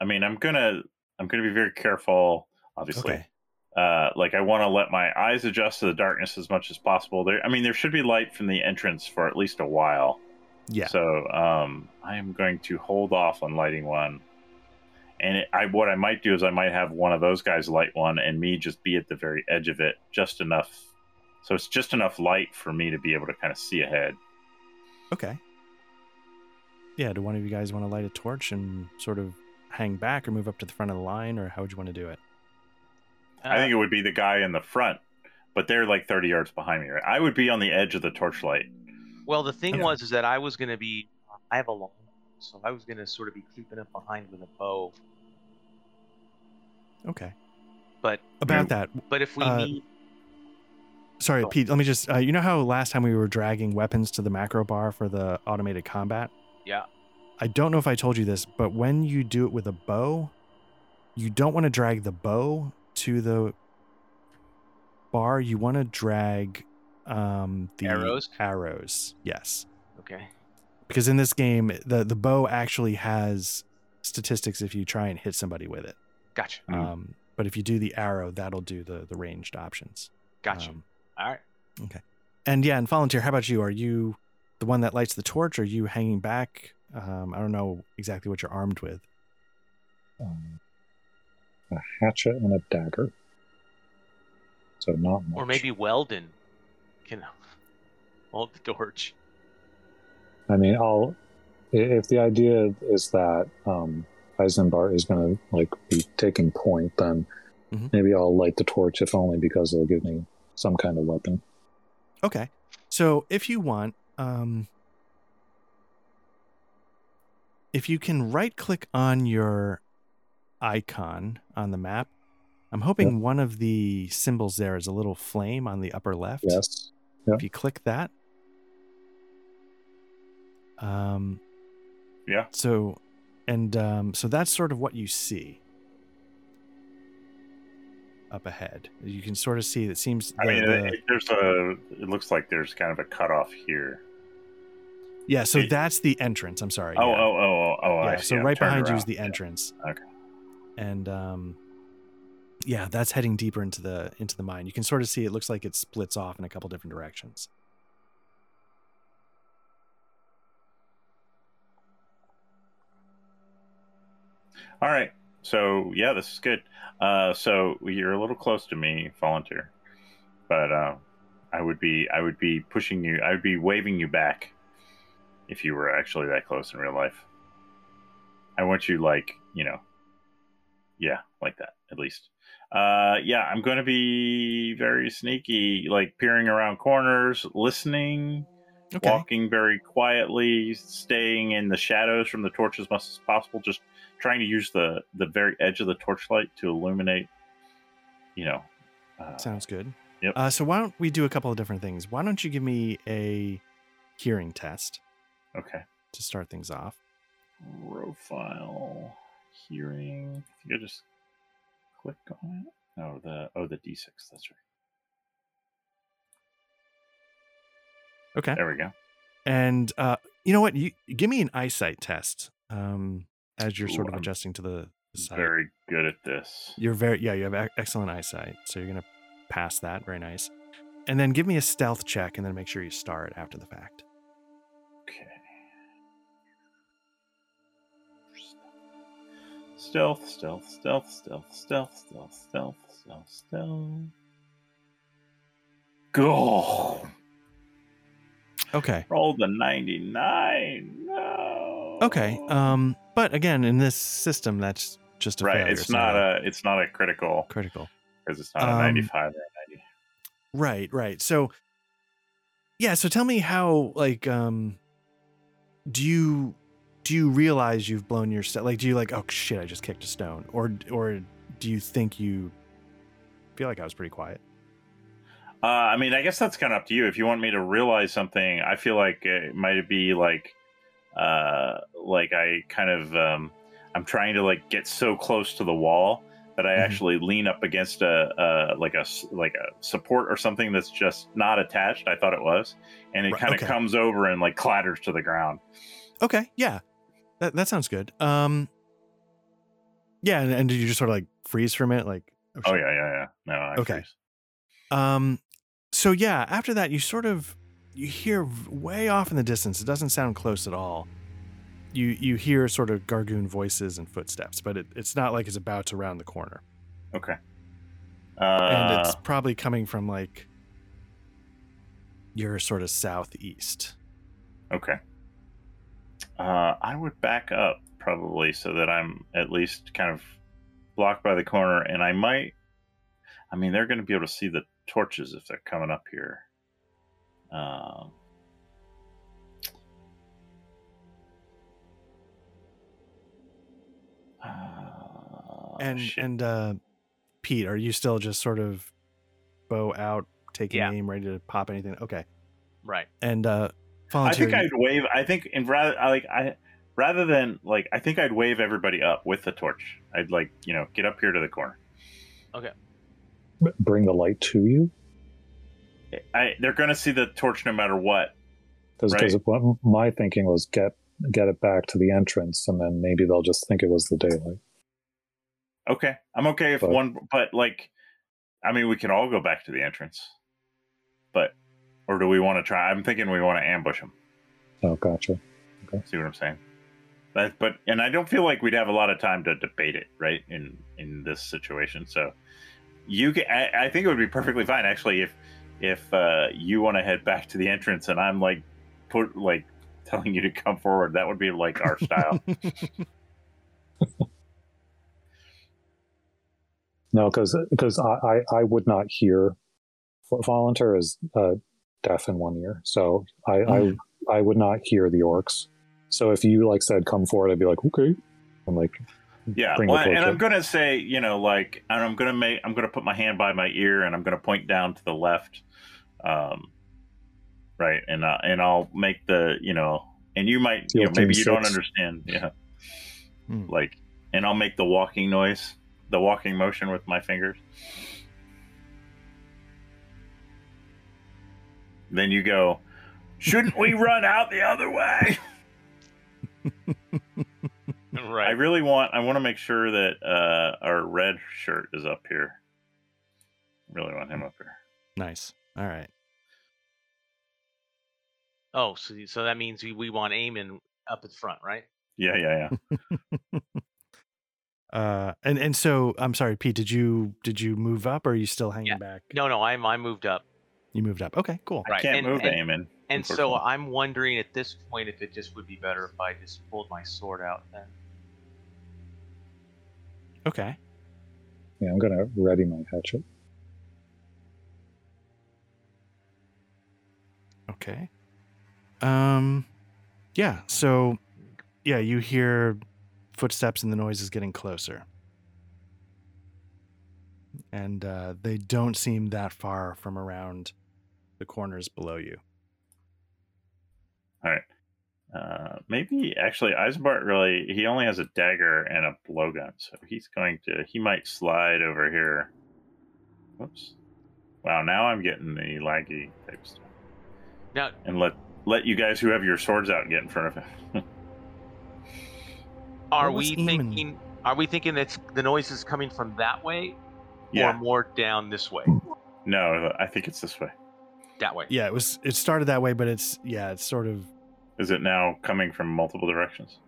I mean, I'm gonna, I'm gonna be very careful. Obviously, Okay. uh, like I want to let my eyes adjust to the darkness as much as possible. There, I mean, there should be light from the entrance for at least a while. Yeah. So, um, I am going to hold off on lighting one. And it, I, what I might do is I might have one of those guys light one, and me just be at the very edge of it, just enough. So it's just enough light for me to be able to kind of see ahead. Okay. Yeah. Do one of you guys want to light a torch and sort of hang back, or move up to the front of the line, or how would you want to do it? I think it would be the guy in the front, but they're like 30 yards behind me. Right? I would be on the edge of the torchlight. Well, the thing Okay. was is that I was going to be. I have a long, so I was going to sort of be creeping up behind with a bow. Okay. But About that, but if we Uh, need, Sorry, Pete. Let me just. Uh, you know how last time we were dragging weapons to the macro bar for the automated combat? yeah, I don't know if I told you this, but when you do it with a bow, you don't want to drag the bow to the bar. You want to drag um, the Arrows? Arrows, yes, okay, because in this game, the the bow actually has statistics if you try and hit somebody with it. gotcha, Mm. Um, but if you do the arrow, that'll do the the ranged options. gotcha. Um, All right. Okay. And yeah, and volunteer. How about you? Are you the one that lights the torch? Are you hanging back? Um, I don't know exactly what you're armed with. Um, a hatchet and a dagger. So not much. Or maybe Weldon can hold the torch. I mean, I'll. If the idea is that um, Eisenbart is going to like be taking point, then Mhm. maybe I'll light the torch, if only because it'll give me some kind of weapon. Okay. So if you want, um, if you can right click on your icon on the map, I'm hoping one of the symbols there is a little flame on the upper left. Yes. If you click that, um, Yeah. So, and um, so that's sort of what you see up ahead. You can sort of see. It seems. I the- mean, the- there's a. It looks like there's kind of a cutoff here. yeah. So it- that's the entrance. I'm sorry. Oh, yeah. oh, oh, oh, oh! I yeah. see. So I'm right turned behind you is around. the Yeah. entrance. Okay. And um, yeah, that's heading deeper into the into the mine. You can sort of see. It looks like it splits off in a couple different directions. All right. So yeah, this is good. Uh, so you're a little close to me, volunteer, but uh, I would be I would be pushing you. I would be waving you back if you were actually that close in real life. I want you like you know, yeah, like that at least. Uh, yeah, I'm going to be very sneaky, like peering around corners, listening, Okay. walking very quietly, staying in the shadows from the torch as much as possible, just trying to use the the very edge of the torchlight to illuminate. You know, uh, Sounds good. Yep. Uh, so why don't we do a couple of different things? Why don't you give me a hearing test okay. to start things off? Profile hearing. I think I just click on it. Oh, the oh the D6. That's right. Okay. There we go. And uh, you know what? You give me an eyesight test um, as you're sort of I'm- adjusting to the sight. Very good at this. You're very yeah. You have excellent eyesight, so you're gonna pass that. Very nice. And then give me a stealth check, and then make sure you start after the fact. Stealth, stealth, stealth, stealth, stealth, stealth, stealth, stealth, stealth. Go. Okay. Rolled a 99. No. Okay. Um. But again, in this system, that's just a right. failure, It's so not a. It's not a critical critical. because it's not a Um, 95 or a 90. Right, right. So yeah, so tell me how like um do you do you realize you've blown your step like do you like oh shit I just kicked a stone or or do you think you feel like I was pretty quiet? Uh, I mean, I guess that's kind of up to you. If you want me to realize something, I feel like it might be like, uh, like I kind of, um, I'm trying to like get so close to the wall that I Mhm. actually lean up against a, uh, like a like a support or something that's just not attached. I thought it was, and it Right, kind of okay. comes over and like clatters to the ground. Okay, yeah. That that sounds good. Um Yeah, and, and did you just sort of like freeze for a minute like Oh shit. yeah, yeah, yeah. No, I Okay. freeze. Um, so yeah, after that, you sort of you hear way off in the distance. It doesn't sound close at all. You you hear sort of gargun voices and footsteps, but it, it's not like it's about to round the corner, Okay. and Uh, it's probably coming from like your sort of southeast. Okay. Uh, I would back up probably so that I'm at least kind of blocked by the corner, and I might. I mean, they're going to be able to see the torches if they're coming up here. Um, uh, and shit. and uh, Pete, are you still just sort of bow out, taking Yeah. aim, ready to pop anything? Okay, Right. and uh, I think I'd wave. I think in rather I like I rather than like I think I'd wave everybody up with the torch. I'd like you know get up here to the corner. B- Bring the light to you I they're gonna see the torch no matter what. because Right. my thinking was get get it back to the entrance, and then maybe they'll just think it was the daylight. Okay, I'm okay if But- one, but like, I mean, we can all go back to the entrance, but or do we want to try? I'm thinking we want to ambush them. Oh, gotcha. Okay. See what I'm saying? But but and I don't feel like we'd have a lot of time to debate it, right? In in this situation, so you can. I, I think it would be perfectly fine actually if if uh, you want to head back to the entrance and I'm like put like telling you to come forward. That would be like our style. No, because because I, I I would not hear. Volunteer is uh, deaf in one ear, so I, Mhm. I I would not hear the orcs. So if you like said come forward, I'd be like okay. I'm like Yeah, Bring well, and I'm gonna say, you know, like, and I'm gonna make, I'm gonna put my hand by my ear, and I'm gonna point down to the left, um, right, and uh, and I'll make the, you know, and you might, you know, maybe team you don't understand, yeah, Hmm. like, and I'll make the walking noise, the walking motion with my fingers. Then you go, shouldn't we run out the other way? Right. I really want I want to make sure that uh, our red shirt is up here. Really want him up here. nice. All right. Oh, so so that means we, we want Eamon up at front, right? Yeah, yeah, yeah. Uh, and and so I'm sorry, Pete. Did you did you move up, or are you still hanging Yeah. back? No, no, I'm I moved up, You moved up. Okay, cool. I can't and- move and- Eamon. and so. I'm wondering at this point if it just would be better if I just pulled my sword out then. Okay. yeah, I'm gonna ready my hatchet. Okay. Um, yeah. So, yeah, you hear footsteps and the noise is getting closer, and uh, they don't seem that far from around the corners below you. All right. Uh, maybe actually Eisbart really he only has a dagger and a blowgun, so he's going to he might slide over here. Whoops. Wow, now I'm getting the laggy type stuff. Now, And let let you guys who have your swords out get in front of him. are we Eamon? thinking? Are we thinking that the noise is coming from that way, Yeah. or more down this way? No, I think it's this way. That way. Yeah, it was. It started that way, but it's yeah, it's sort of. Is it now coming from multiple directions?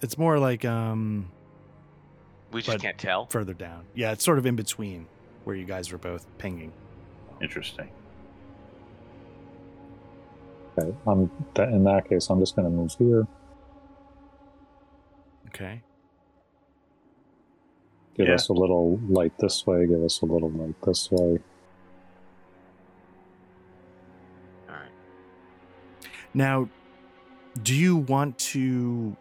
It's more like um We just can't tell. further down. Yeah, it's sort of in between where you guys were both pinging. Interesting. Okay. Um, that, in that case, I'm just going to move here. Okay. Give Yeah. us a little light this way. Give us a little light this way. Now, do you want to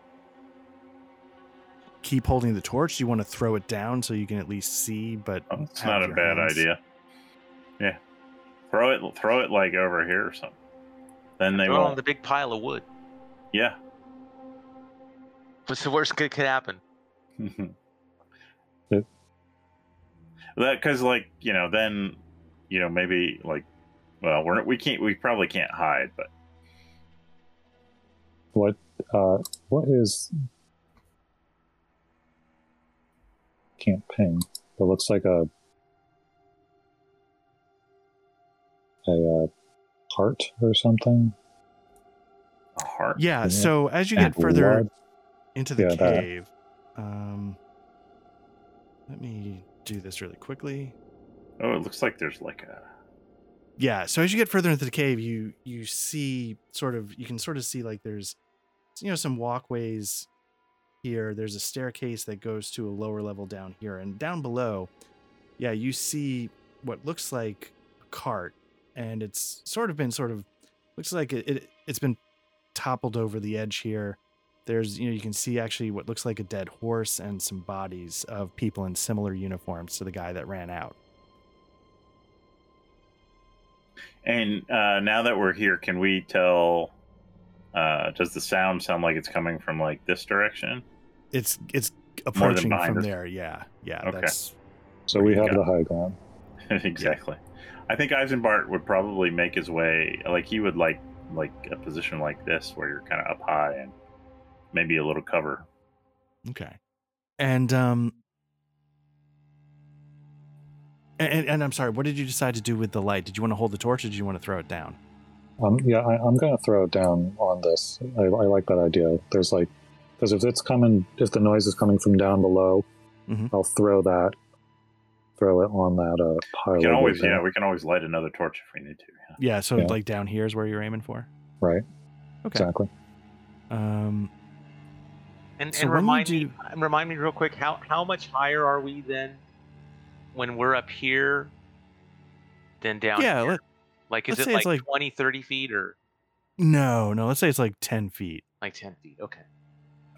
keep holding the torch? Do you want to throw it down so you can at least see? But Oh, it's not a your bad hands? idea. Yeah. Throw it throw it like over here or something. Then they Throw it on won't. the big pile of wood. Yeah. What's the worst that could happen? That because like you know then you know maybe like well we're we can't we probably can't hide but What? Uh, what is? Can't ping. It looks like a a uh, heart or something. a heart yeah, Yeah. so as you And get further blood. into the Yeah, that. cave, um, let me do this really quickly. oh it looks like there's like a Yeah, so as you get further into the cave, you you see sort of you can sort of see like there's you know some walkways here. There's a staircase that goes to a lower level down here, and down below, yeah, you see what looks like a cart, and it's sort of been sort of looks like it, it it's been toppled over the edge here. There's you know you can see actually what looks like a dead horse and some bodies of people in similar uniforms to the guy that ran out. and uh now that we're here can we tell uh does the sound sound like it's coming from like this direction it's it's than approaching behind from us. there yeah yeah Okay. that's So we have Yeah. the high ground. exactly i think eisenbart would probably make his way like he would like like a position like this where you're kind of up high and maybe a little cover okay and um and, and i'm sorry what did you decide to do with the light did you want to hold the torch or did you want to throw it down Um, yeah, I, I'm going to throw it down on this. I, I like that idea. There's like, because if it's coming, if the noise is coming from down below, Mhm. I'll throw that, throw it on that uh, pile. we can always yeah we can always light another torch if we need to yeah. yeah so Yeah. like down here is where you're aiming for right. okay Exactly. um And, So and when you remind me, do- and remind me real quick how how much higher are we then when we're up here than down yeah here? let, like is let's it like, like- 20, 30 feet or no no let's say it's like 10 feet like 10 feet? Okay.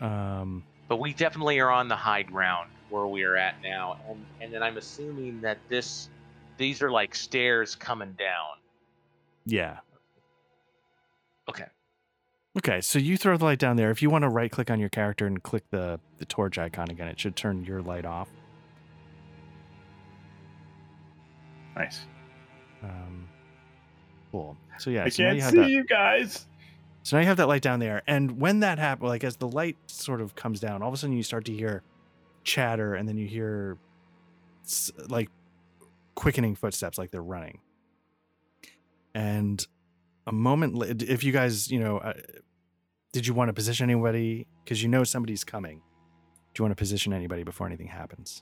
um But we definitely are on the high ground where we are at now. And and then I'm assuming that this these are like stairs coming down. yeah Okay. okay so you throw the light down there if you want to right click on your character and click the the torch icon again it should turn your light off nice um cool so yeah i so can't you see that you guys So now you have that light down there, and when that happens, like as the light sort of comes down, all of a sudden you start to hear chatter, and then you hear like quickening footsteps, like they're running. And a moment, if you guys, you know, uh, did you want to position anybody? Because you know somebody's coming. Do you want to position anybody before anything happens?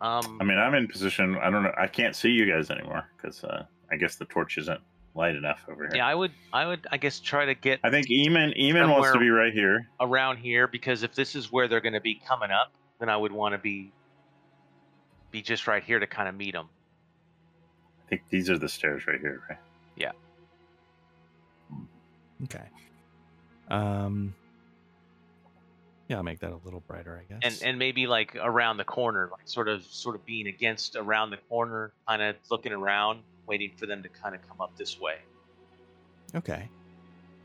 Um i mean i'm in position i don't know i can't see you guys anymore because uh i guess the torch isn't light enough over here yeah, I would I would I guess try to get i think eamon eamon wants to be right here around here because if this is where they're going to be coming up, then I would want to be be just right here to kind of meet them. i think these are the stairs right here right Yeah. Okay. Um. Yeah, I'll make that a little brighter, I guess. And guess. and maybe like around the corner, like sort of sort of being against around the corner, kind of looking around, waiting for them to kind of come up this way. Okay.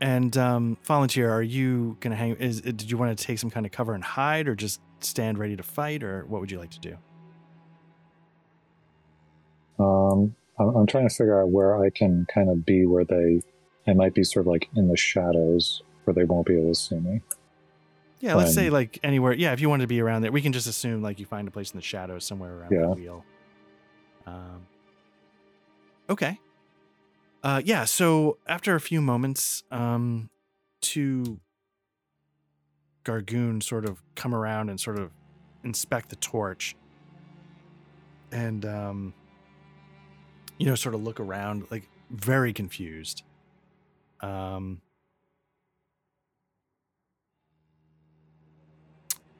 And um, volunteer, are you gonna hang? Is did you want to take some kind of cover and hide, or just stand ready to fight, or what would you like to do? Um, I'm, I'm trying to figure out where I can kind of be where they, I might be sort of like in the shadows where they won't be able to see me. Yeah, let's say like anywhere. Yeah, if you wanted to be around there, we can just assume like you find a place in the shadows somewhere around Yeah. the wheel. Um, okay. Uh, yeah. So after a few moments, um, two Gargun sort of come around and sort of inspect the torch, and um, you know, sort of look around, like very confused. Um,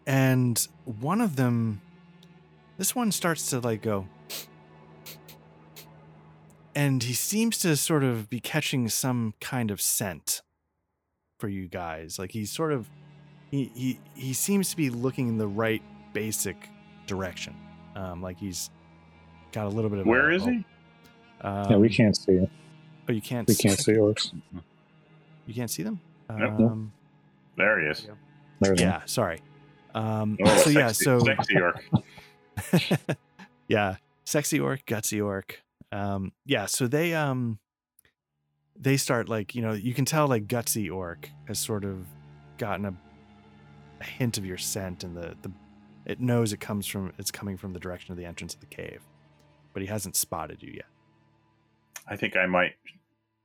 and one of them this one starts to like go and he seems to sort of be catching some kind of scent for you guys like he's sort of he he, he seems to be looking in the right basic direction um like he's got a little bit of Where is he? um, yeah, we can't see it. oh you can't We can't see orcs. you can't see them Nope. um, There he is. There's yeah sorry um Oh, so yeah so sexy orc. yeah, sexy orc, gutsy orc. Um, yeah, so they um they start like, you know, you can tell like gutsy orc has sort of gotten a, a hint of your scent and the the it knows it comes from it's coming from the direction of the entrance of the cave. But he hasn't spotted you yet. I think I might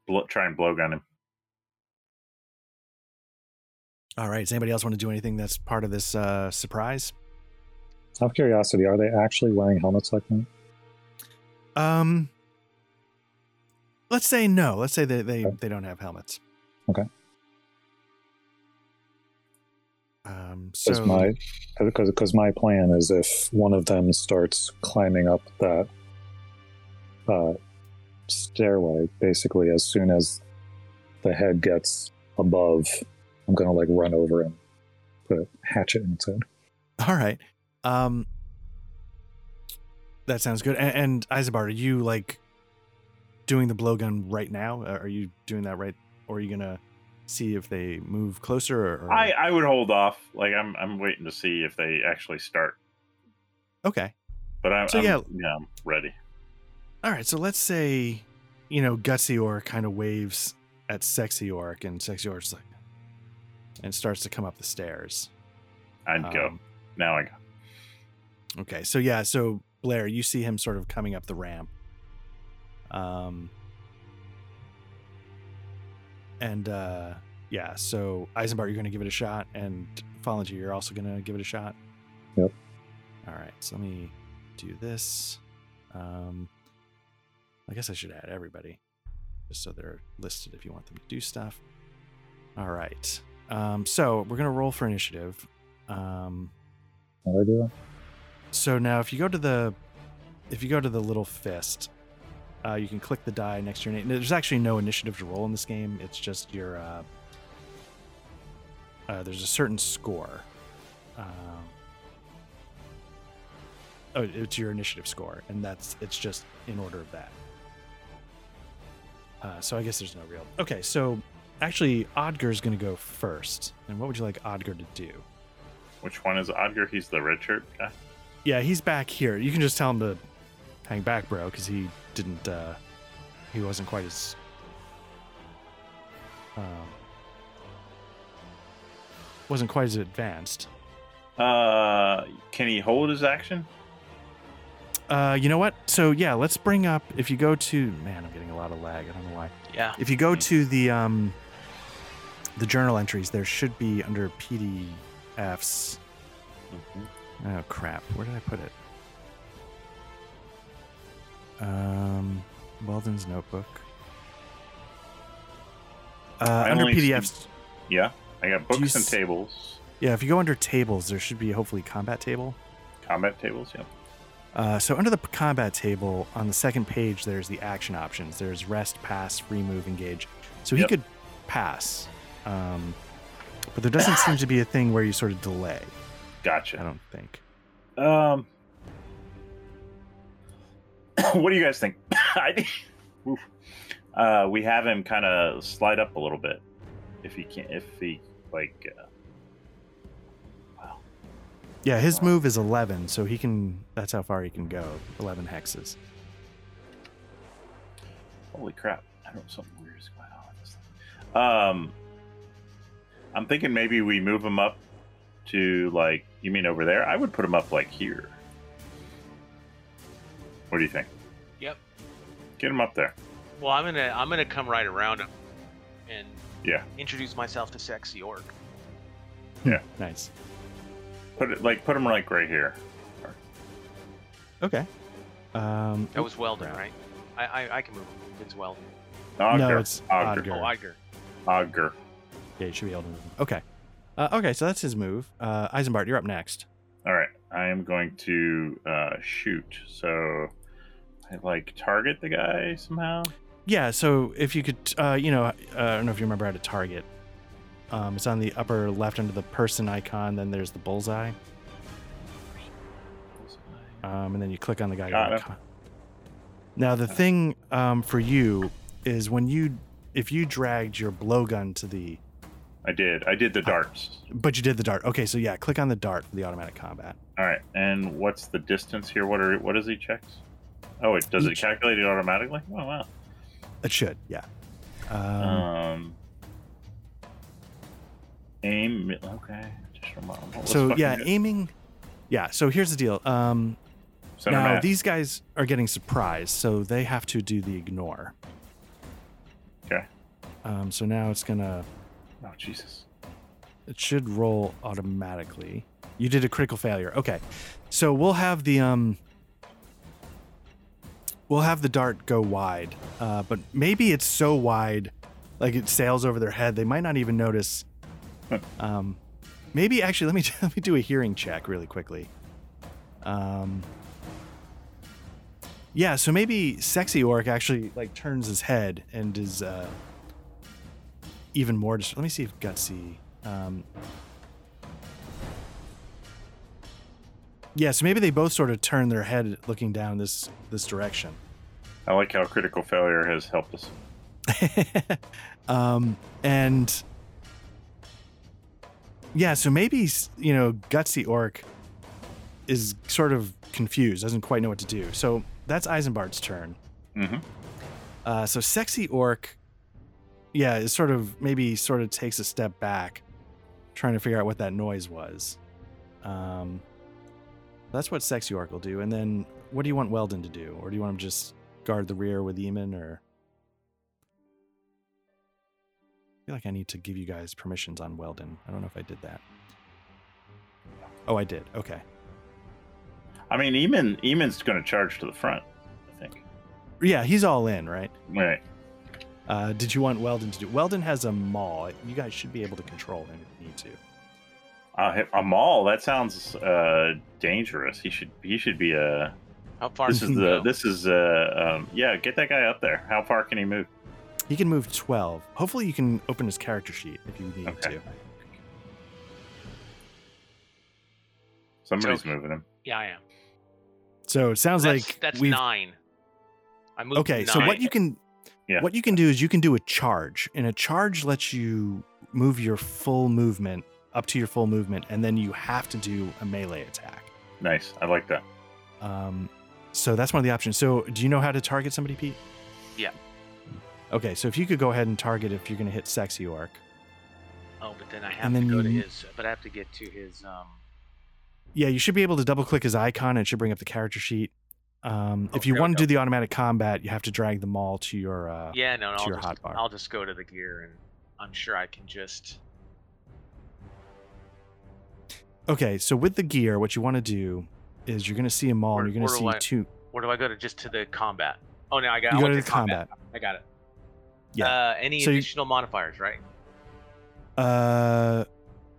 bl- try and blowgun him. All right, does anybody else want to do anything that's part of this uh surprise? Out of curiosity, are they actually wearing helmets like that? Um let's say no. Let's say they they, they don't have helmets. Okay. Um Because so my because because my plan is if one of them starts climbing up that uh, stairway, basically as soon as the head gets above, I'm gonna like run over and put a hatchet in its head. All right. Um that sounds good. And, and are you like doing the blowgun right now? Uh, Are you doing that right or are you going to see if they move closer or, or- I, I would hold off. Like I'm I'm waiting to see if they actually start. Okay. But I'm, So, I'm yeah. yeah I'm ready. All right, so let's say you know Gutsy Orc kind of waves at Sexy Orc and Sexy Orc's like and starts to come up the stairs. I'd go Um, now. I go. Okay, so yeah, so Blair, you see him sort of coming up the ramp. Um and uh yeah, so Eisenbart, you're gonna give it a shot, and Fallinger, you're also gonna give it a shot. Yep. All right, so let me do this. Um I guess I should add everybody. Just so they're listed if you want them to do stuff. All right. Um, so we're gonna roll for initiative. Um How do I do that? So now, if you go to the, if you go to the little fist, uh, you can click the die next to your name. There's actually no initiative to roll in this game. It's just your. Uh, uh, there's a certain score. Um, oh, it's your initiative score, and that's it's just in order of that. Uh, so I guess there's no real. Okay, so actually, Odger's going to go first. And what would you like Odger to do? Which one is Odger? He's the red shirt guy. Yeah, he's back here. You can just tell him to hang back, bro, because he didn't. uh He wasn't quite as. Um, wasn't quite as advanced. Uh, can he hold his action? Uh, you know what? So yeah, let's bring up. If you go to man, I'm getting a lot of lag. I don't know why. Yeah. If you go to the um, the journal entries, there should be under PDFs. Oh crap! Where did I put it? Um, Weldon's notebook. Uh, under see- PDFs, Yeah, I got books and s- tables, yeah. If you go under tables, there should be hopefully combat table. combat tables. Yeah. Uh, so under the p- combat table on the second page, there's the action options. There's rest, pass, free move, engage. So he Yep. could pass, um, but there doesn't seem to be a thing where you sort of delay. I don't think. Um, what do you guys think? I think uh, we have him kind of slide up a little bit, if he can, if he like. Uh, Yeah, his move is 11, so he can. That's how far he can go. 11 hexes. holy crap! I don't know something weird is going on with this. Thing. Um, I'm thinking maybe we move him up to like you mean over there? I would put them up like here. What do you think? Yep. Get them up there. Well, I'm gonna I'm gonna come right around him, and Yeah. introduce myself to Sexy Orc. Yeah. Nice. Put it like put them like right here. Okay. Um, That was Weldon, right? I I, I can move him. It's Weldon. Ogre. No, it's Ogre. Odger. Oh, Iger. Ogre. yeah, you should be able to move. him. Okay. Uh, okay, so that's his move. Uh, Eisenbart, you're up next. All right. I am going to uh, shoot. So I like target the guy somehow. Yeah, so if you could, uh, you know, uh, I don't know if you remember how to target. Um, it's on the upper left under the person icon. Then there's the bullseye, um, and then you click on the guy. Got icon. Now the thing um, for you is when you, if you dragged your blowgun to the, I did. I did the darts. but you did the dart. Okay, so yeah, click on the dart for the automatic combat. All right. And what's the distance here? What are what does he checks? Oh, it does it calculate it automatically? Oh wow. It should, yeah. Um, Um, aim. Okay. So yeah, it. aiming. Yeah. So here's the deal. Um, Center now these guys are getting surprised, so they have to do the ignore. Okay. Um, so now it's gonna. Jesus. It should roll automatically. You did a critical failure. Okay. So we'll have the um. We'll have the dart go wide, uh, but maybe it's so wide, like it sails over their head. They might not even notice. Um, maybe actually, let me let me do a hearing check really quickly. Um. Yeah, so maybe sexy orc actually like turns his head and is uh, even more. Dis- let me see if gutsy. Um, yeah, so maybe they both sort of turn their head looking down this this direction. I like how critical failure has helped us. um, and yeah, so maybe you know gutsy orc is sort of confused, doesn't quite know what to do. So that's Eisenbart's turn. Mm-hmm. Uh, so sexy orc, yeah, it sort of maybe sort of takes a step back, trying to figure out what that noise was. Um, that's what sexy orc will do. And then, what do you want Weldon to do, or do you want him to just guard the rear with Eamon, or? I feel like I need to give you guys permissions on Weldon. I don't know if I did that. Oh, I did. Okay. I mean, Eamon, Eamon's going to charge to the front. I think. Yeah, he's all in, right? Right. Uh, did you want Weldon to do? Weldon has a maul. You guys should be able to control him if you need to. Uh, a mall. That sounds uh, dangerous. He should. He should be a. How far This does is he the. go? This is uh. Um, yeah. Get that guy up there. How far can he move? He can move 12. Hopefully, you can open his character sheet if you need Okay. to. Somebody's So- moving him. Yeah, I am. So it sounds That's, like that's we've. nine. I moved Okay, nine. so what you can Yeah. what you can do is you can do a charge, and a charge lets you move your full movement up to your full movement, and then you have to do a melee attack. Nice. I like that. Um, so that's one of the options. So do you know how to target somebody, Pete? Yeah. Okay, so if you could go ahead and target if you're going to hit sexy orc. Oh, but then I have And to then go to his. But I have to get to his. Um. Yeah, you should be able to double click his icon and it should bring up the character sheet. Um, Oh, if you want to do the automatic combat, you have to drag them all to your. Uh, Yeah, no, no. to I'll your just, hotbar. I'll just go to the gear, and I'm sure I can just. Okay, so with the gear, what you want to do is you're going to see them all, Where- and you're going to see I- two. Where do I go to? Just to the combat. Oh no, I got. You I go to the combat. I got it. Yeah. Uh, any So you- additional modifiers, right? Uh,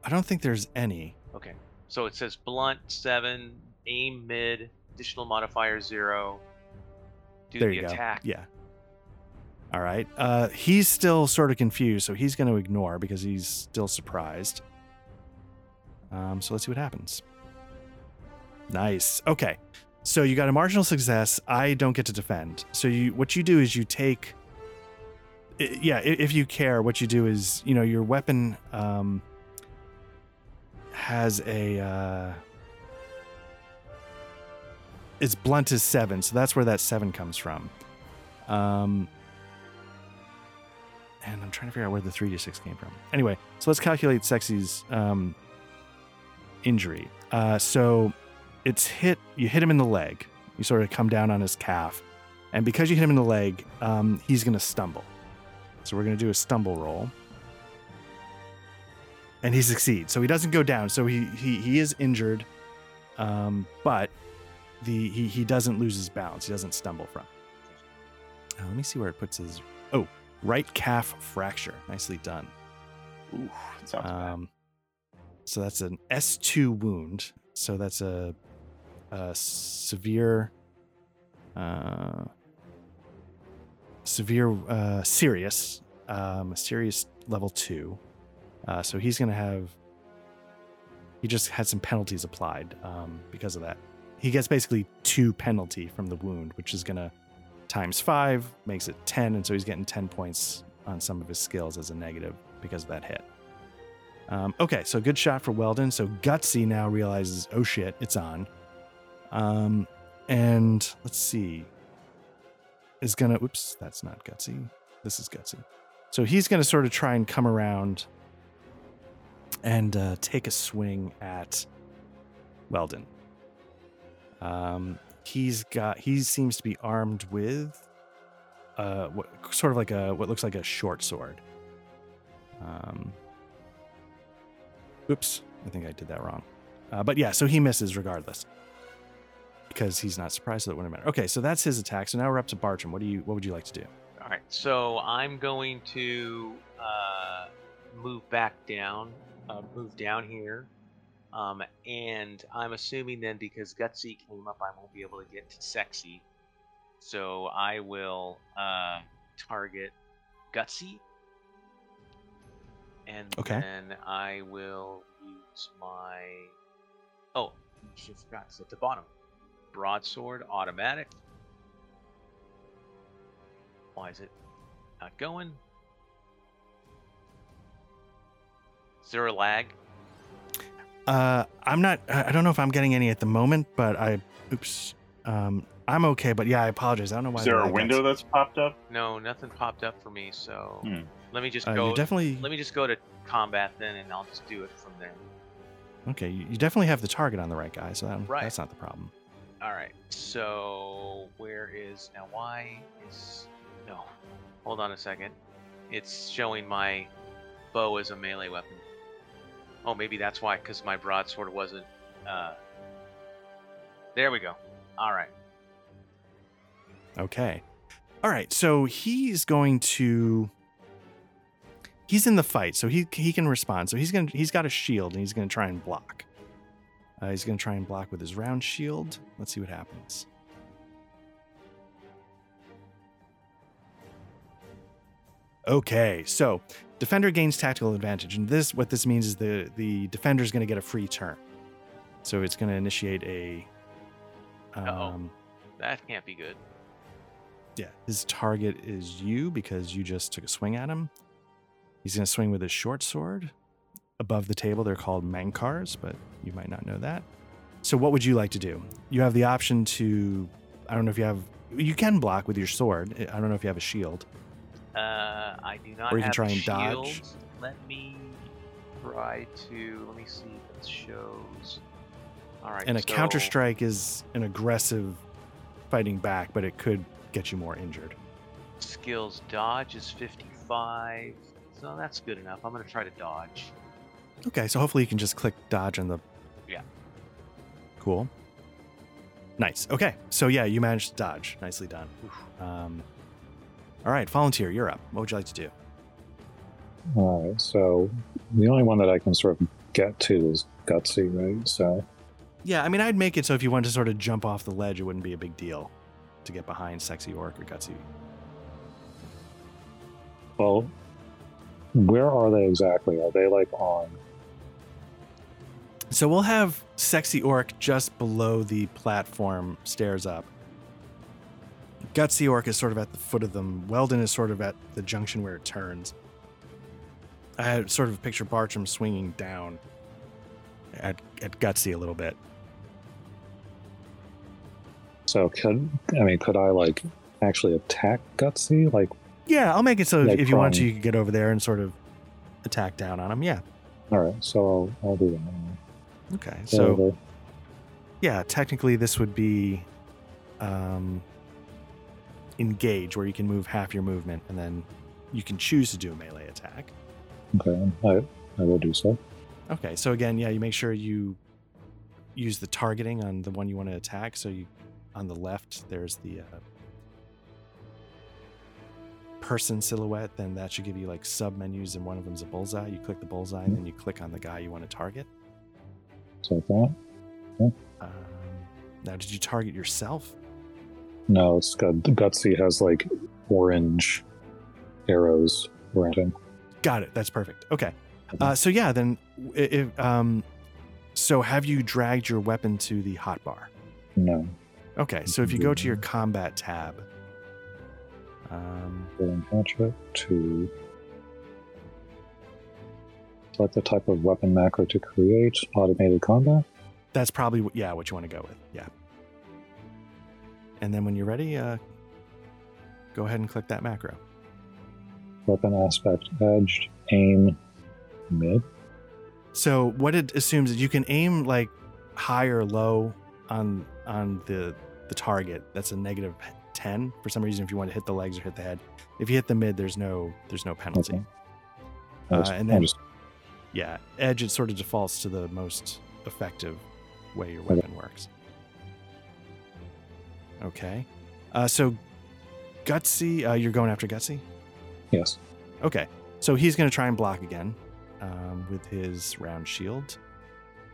I don't think there's any. Okay. So it says blunt seven, aim mid, additional modifier zero. Do there the you go. Yeah. All right. Uh, he's still sort of confused, so he's going to ignore because he's still surprised. Um, so let's see what happens. Nice. Okay. So you got a marginal success. I don't get to defend. So you, what you do is you take. i- Yeah, if you care, what you do is you know your weapon um, has a. Uh, its blunt as seven, so that's where that seven comes from. Um, and I'm trying to figure out where the three to six came from. Anyway, so let's calculate Sexy's um, injury. Uh, so it's hit. You hit him in the leg. You sort of come down on his calf, and because you hit him in the leg, um, he's going to stumble. So we're going to do a stumble roll, and he succeeds. So he doesn't go down. So he he he is injured, um, but the he he doesn't lose his balance. He doesn't stumble from. Uh, let me see where it puts his. Oh, right calf fracture. Nicely done. Ooh, that sounds bad. Um, so that's an S2 wound. So that's a, a severe, uh, severe, uh, serious, um, a serious level two. Uh, so he's going to have, he just had some penalties applied um, because of that. He gets basically two penalty from the wound, which is to times five, makes it 10. And so he's getting 10 points on some of his skills as a negative because of that hit. Um, okay, so good shot for Weldon. So Gutsy now realizes, oh shit, it's on. Um, and let's see, is gonna. Oops, that's not Gutsy. This is Gutsy. So he's gonna sort of try and come around and uh, take a swing at Weldon. Um, he's got. He seems to be armed with, uh, what sort of like a what looks like a short sword. Um, Oops, I think I did that wrong. Uh, but yeah, so he misses regardless because he's not surprised that it wouldn't matter. Okay, so that's his attack. So now we're up to Bartram. What do you? What would you like to do? All right, so I'm going to uh, move back down, uh, move down here, um, and I'm assuming then because Gutsy came up, I won't be able to get to Sexy, so I will uh, target Gutsy, and Okay. then I will use my. Oh, I just forgot. It's at the bottom. Broadsword automatic. Why is it not going? Is there a lag? Uh, I'm not. I I don't know if I'm getting any at the moment, but I. Oops. Um, I'm okay, but yeah, I apologize. I don't know why. Is there a window got- that's popped up? No, nothing popped up for me. So Hmm. let me just Uh, go. you definitely. Let me just go to combat then, and I'll just do it from there. Okay, you, you definitely have the target on the right guy, so that, Right. that's not the problem. All right. So where is now? Why is no? Hold on a second. It's showing my bow as a melee weapon. Oh, maybe that's why, because my broadsword wasn't. Uh... There we go. All right. Okay. All right. So he's going to. He's in the fight, so he he can respond. So he's gonna he's got a shield and he's gonna try and block. Uh, he's gonna try and block with his round shield. Let's see what happens. Okay, so defender gains tactical advantage, and this what this means is the the defender is going to get a free turn. So it's going to initiate a. Um, That can't be good. yeah, his target is you because you just took a swing at him. He's going to swing with his short sword. Above the table, they're called mankars, but you might not know that. So, what would you like to do? You have the option to, I don't know if you have, you can block with your sword. I don't know if you have a shield. Uh, I do not Or you can have try and dodge. Let me try to. Let me see if it shows. All right. And a so- counter strike is an aggressive fighting back, but it could get you more injured. Skills dodge is 55. So that's good enough. I'm going to try to dodge. Okay, so hopefully you can just click dodge on the. Yeah. Cool. Nice. Okay, so yeah, you managed to dodge. Nicely done. Um, all right, volunteer, you're up. What would you like to do? All right, so the only one that I can sort of get to is Gutsy, right? So, Yeah, I mean, I'd make it so if you wanted to sort of jump off the ledge, it wouldn't be a big deal to get behind Sexy Orc or Gutsy. well, where are they exactly? Are they like on? So we'll have Sexy Orc just below the platform stairs up. Gutsy Orc is sort of at the foot of them. Weldon is sort of at the junction where it turns. I had sort of picture Bartram swinging down at, at Gutsy a little bit. So, could I mean, could I like actually attack Gutsy? Like, Yeah, I'll make it so Like if you want to, you could get over there and sort of attack down on him. Yeah. all right, so I'll, I'll do that. Okay, So, so yeah, technically this would be um, engage, where you can move half your movement, and then you can choose to do a melee attack. okay, I I will do so. Okay, so again, yeah, you make sure you use the targeting on the one you want to attack. So you, on the left, there's the uh, person silhouette. Then that should give you like sub menus, and one of them's a bullseye. You click the bullseye, and then you click on the guy you want to target. So that. Um, now, did you target yourself? No, it's got Gutsy has like orange arrows around him. Got it. That's perfect. Okay. Uh, so yeah, then if um, so have you dragged your weapon to the hotbar? No, Okay. So if you go to your combat tab, um, hatchet to select the type of weapon macro to create automated combat. that's probably yeah what you want to go with. Yeah. And then when you're ready, uh, go ahead and click that macro. Weapon aspect edged, aim mid. So what it assumes is you can aim like high or low on on the the target. That's a negative ten for some reason. If you want to hit the legs or hit the head, if you hit the mid, there's no there's no penalty. Okay. I'll Uh, just- and then- just- Yeah, edge it sort of defaults to the most effective way your Okay. weapon works. Okay, uh, so gutsy, uh, you're going after gutsy. yes. Okay, so he's going to try and block again um, with his round shield,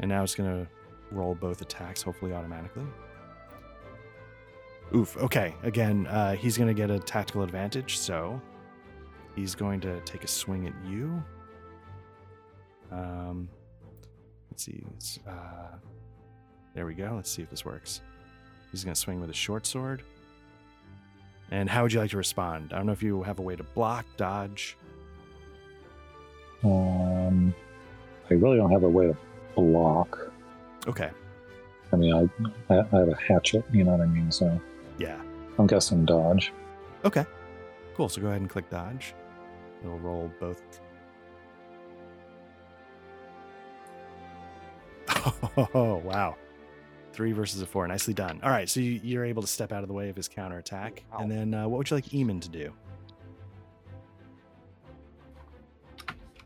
and now it's going to roll both attacks, hopefully automatically. Oof. Okay, again, uh, he's going to get a tactical advantage, so he's going to take a swing at you. Um, let's see. It's, uh, there we go. Let's see if this works. He's going to swing with a short sword. And how would you like to respond? I don't know if you have a way to block, dodge. Um, I really don't have a way to block. Okay. I mean, I, I I have a hatchet. You know what I mean? So Yeah. I'm guessing dodge. Okay. Cool. So go ahead and click dodge. It'll roll both. Oh, wow. Three versus a four. Nicely done. All right. So you, you're able to step out of the way of his counterattack. And then uh, what would you like Eamon to do?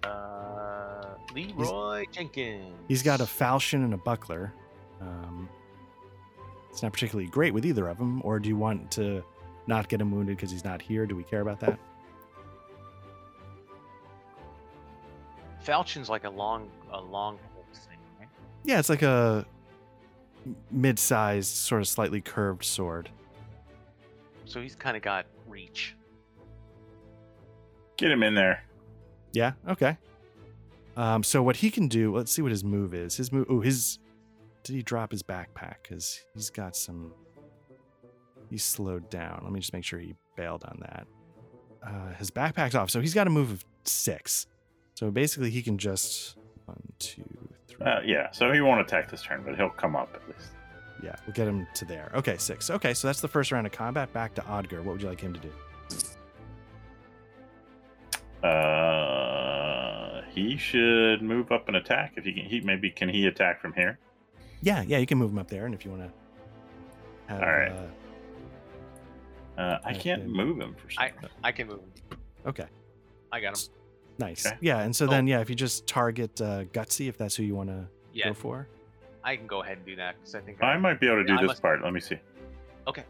Uh, Leeroy Jenkins. He's got a falchion and a buckler. Um, it's not particularly great with either of them. Or do you want to not get him wounded because he's not here? Do we care about that? Falchion's like a long, a long thing, right? Yeah, it's like a mid-sized, sort of slightly curved sword. So he's kind of got reach. Get him in there. Yeah. Okay. Um, so what he can do? Let's see what his move is. His move. Oh, his. Did he drop his backpack? Because he's got some. He's slowed down. Let me just make sure he bailed on that. Uh, his backpack's off, so he's got a move of six. So basically, he can just one, two, three. Uh, yeah, so he won't attack this turn, but he'll come up at least. Yeah, we'll get him to there. Okay, six. Okay, so that's the first round of combat. Back to Odger. What would you like him to do? Uh, he should move up and attack if he can. He maybe can he attack from here? Yeah, yeah, you can move him up there, and if you want to have. All right. Uh, Uh, I can't move him for some I. I can move him. okay. I got him. Nice. Okay. Yeah, and so Oh. then yeah, if you just target uh, Gutsy, if that's who you want to Yeah, go for. I can go ahead and do that because I think I might be able to do Yeah, this must- part. Let me see. Okay.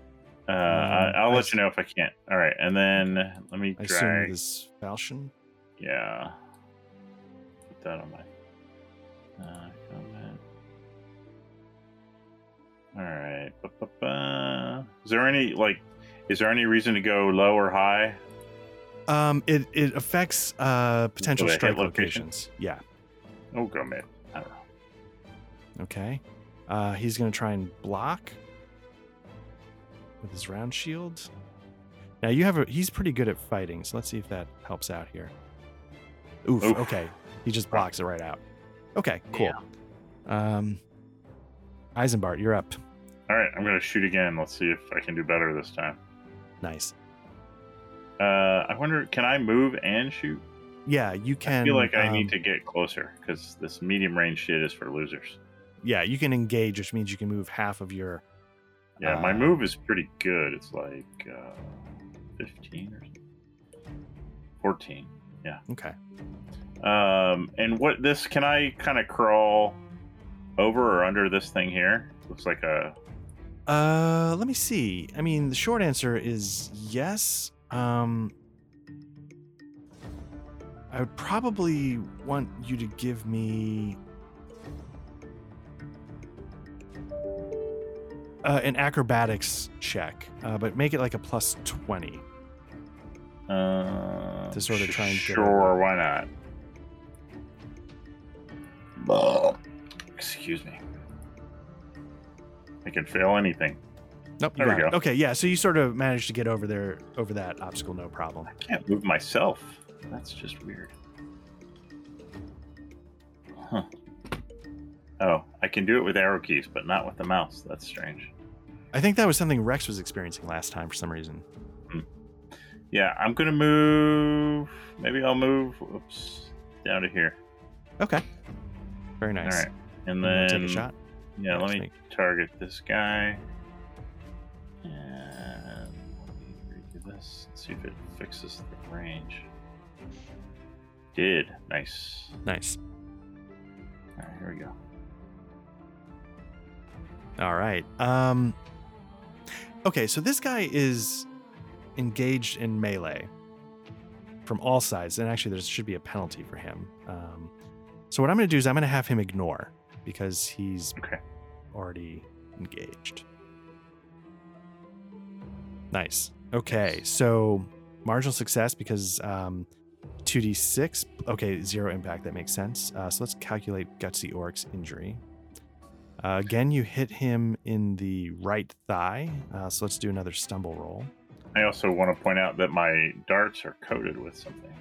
Uh, I, Um, I'll I let s- you know if I can't. All right, and then let me I assume with drag. his falchion. Yeah. Put that on my. Uh, comment. All right. Ba-ba-ba. Is there any like? Is there any reason to go low or high? Um, it it affects uh potential hit strike locations? Yeah. Oh, go man. I don't know. Okay. Uh, he's gonna try and block with his round shield. Now you have a. He's pretty good at fighting, so let's see if that helps out here. Oof. Oof. Okay. He just blocks it right out. Okay. Cool. Um, Eisenbart, you're up. All right, I'm gonna shoot again. Let's see if I can do better this time. Nice. Uh, I wonder, can I move and shoot? Yeah, you can. I feel like I um, need to get closer because this medium range shit is for losers. yeah, you can engage, which means you can move half of your. Yeah, my Uh, move is pretty good. It's like uh, 15 or something. 14. Yeah. Okay. Um, and what this can I kind of crawl over or under this thing here? Looks like a Uh, let me see. I mean, the short answer is yes. Um, I would probably want you to give me uh, an acrobatics check, uh, but make it like a plus twenty. uh, To sort of try and get sure, why not? Excuse me. I can fail anything. Nope. There we it. go. Okay, yeah. So you sort of managed to get over there, over that obstacle, no problem. I can't move myself. That's just weird. Huh. Oh, I can do it with arrow keys, but not with the mouse. That's strange. I think that was something Rex was experiencing last time for some reason. Hmm. Yeah, I'm gonna move. Maybe I'll move. Oops, down to here. Okay. Very nice. All right, and then take a shot. yeah, let me target this guy. See if it fixes the range. Did nice. Nice. All right, here we go. All right. Um Okay, so this guy is engaged in melee from all sides, and actually there should be a penalty for him. Um so what I'm going to do is I'm going to have him ignore because he's Okay. already engaged. Nice. Okay, so marginal success because um 2d6. Okay, zero impact. That makes sense. Uh, so let's calculate Gutsy Orc's injury. Uh, again, you hit him in the right thigh. Uh, so let's do another stumble roll. I also want to point out that my darts are coated with something.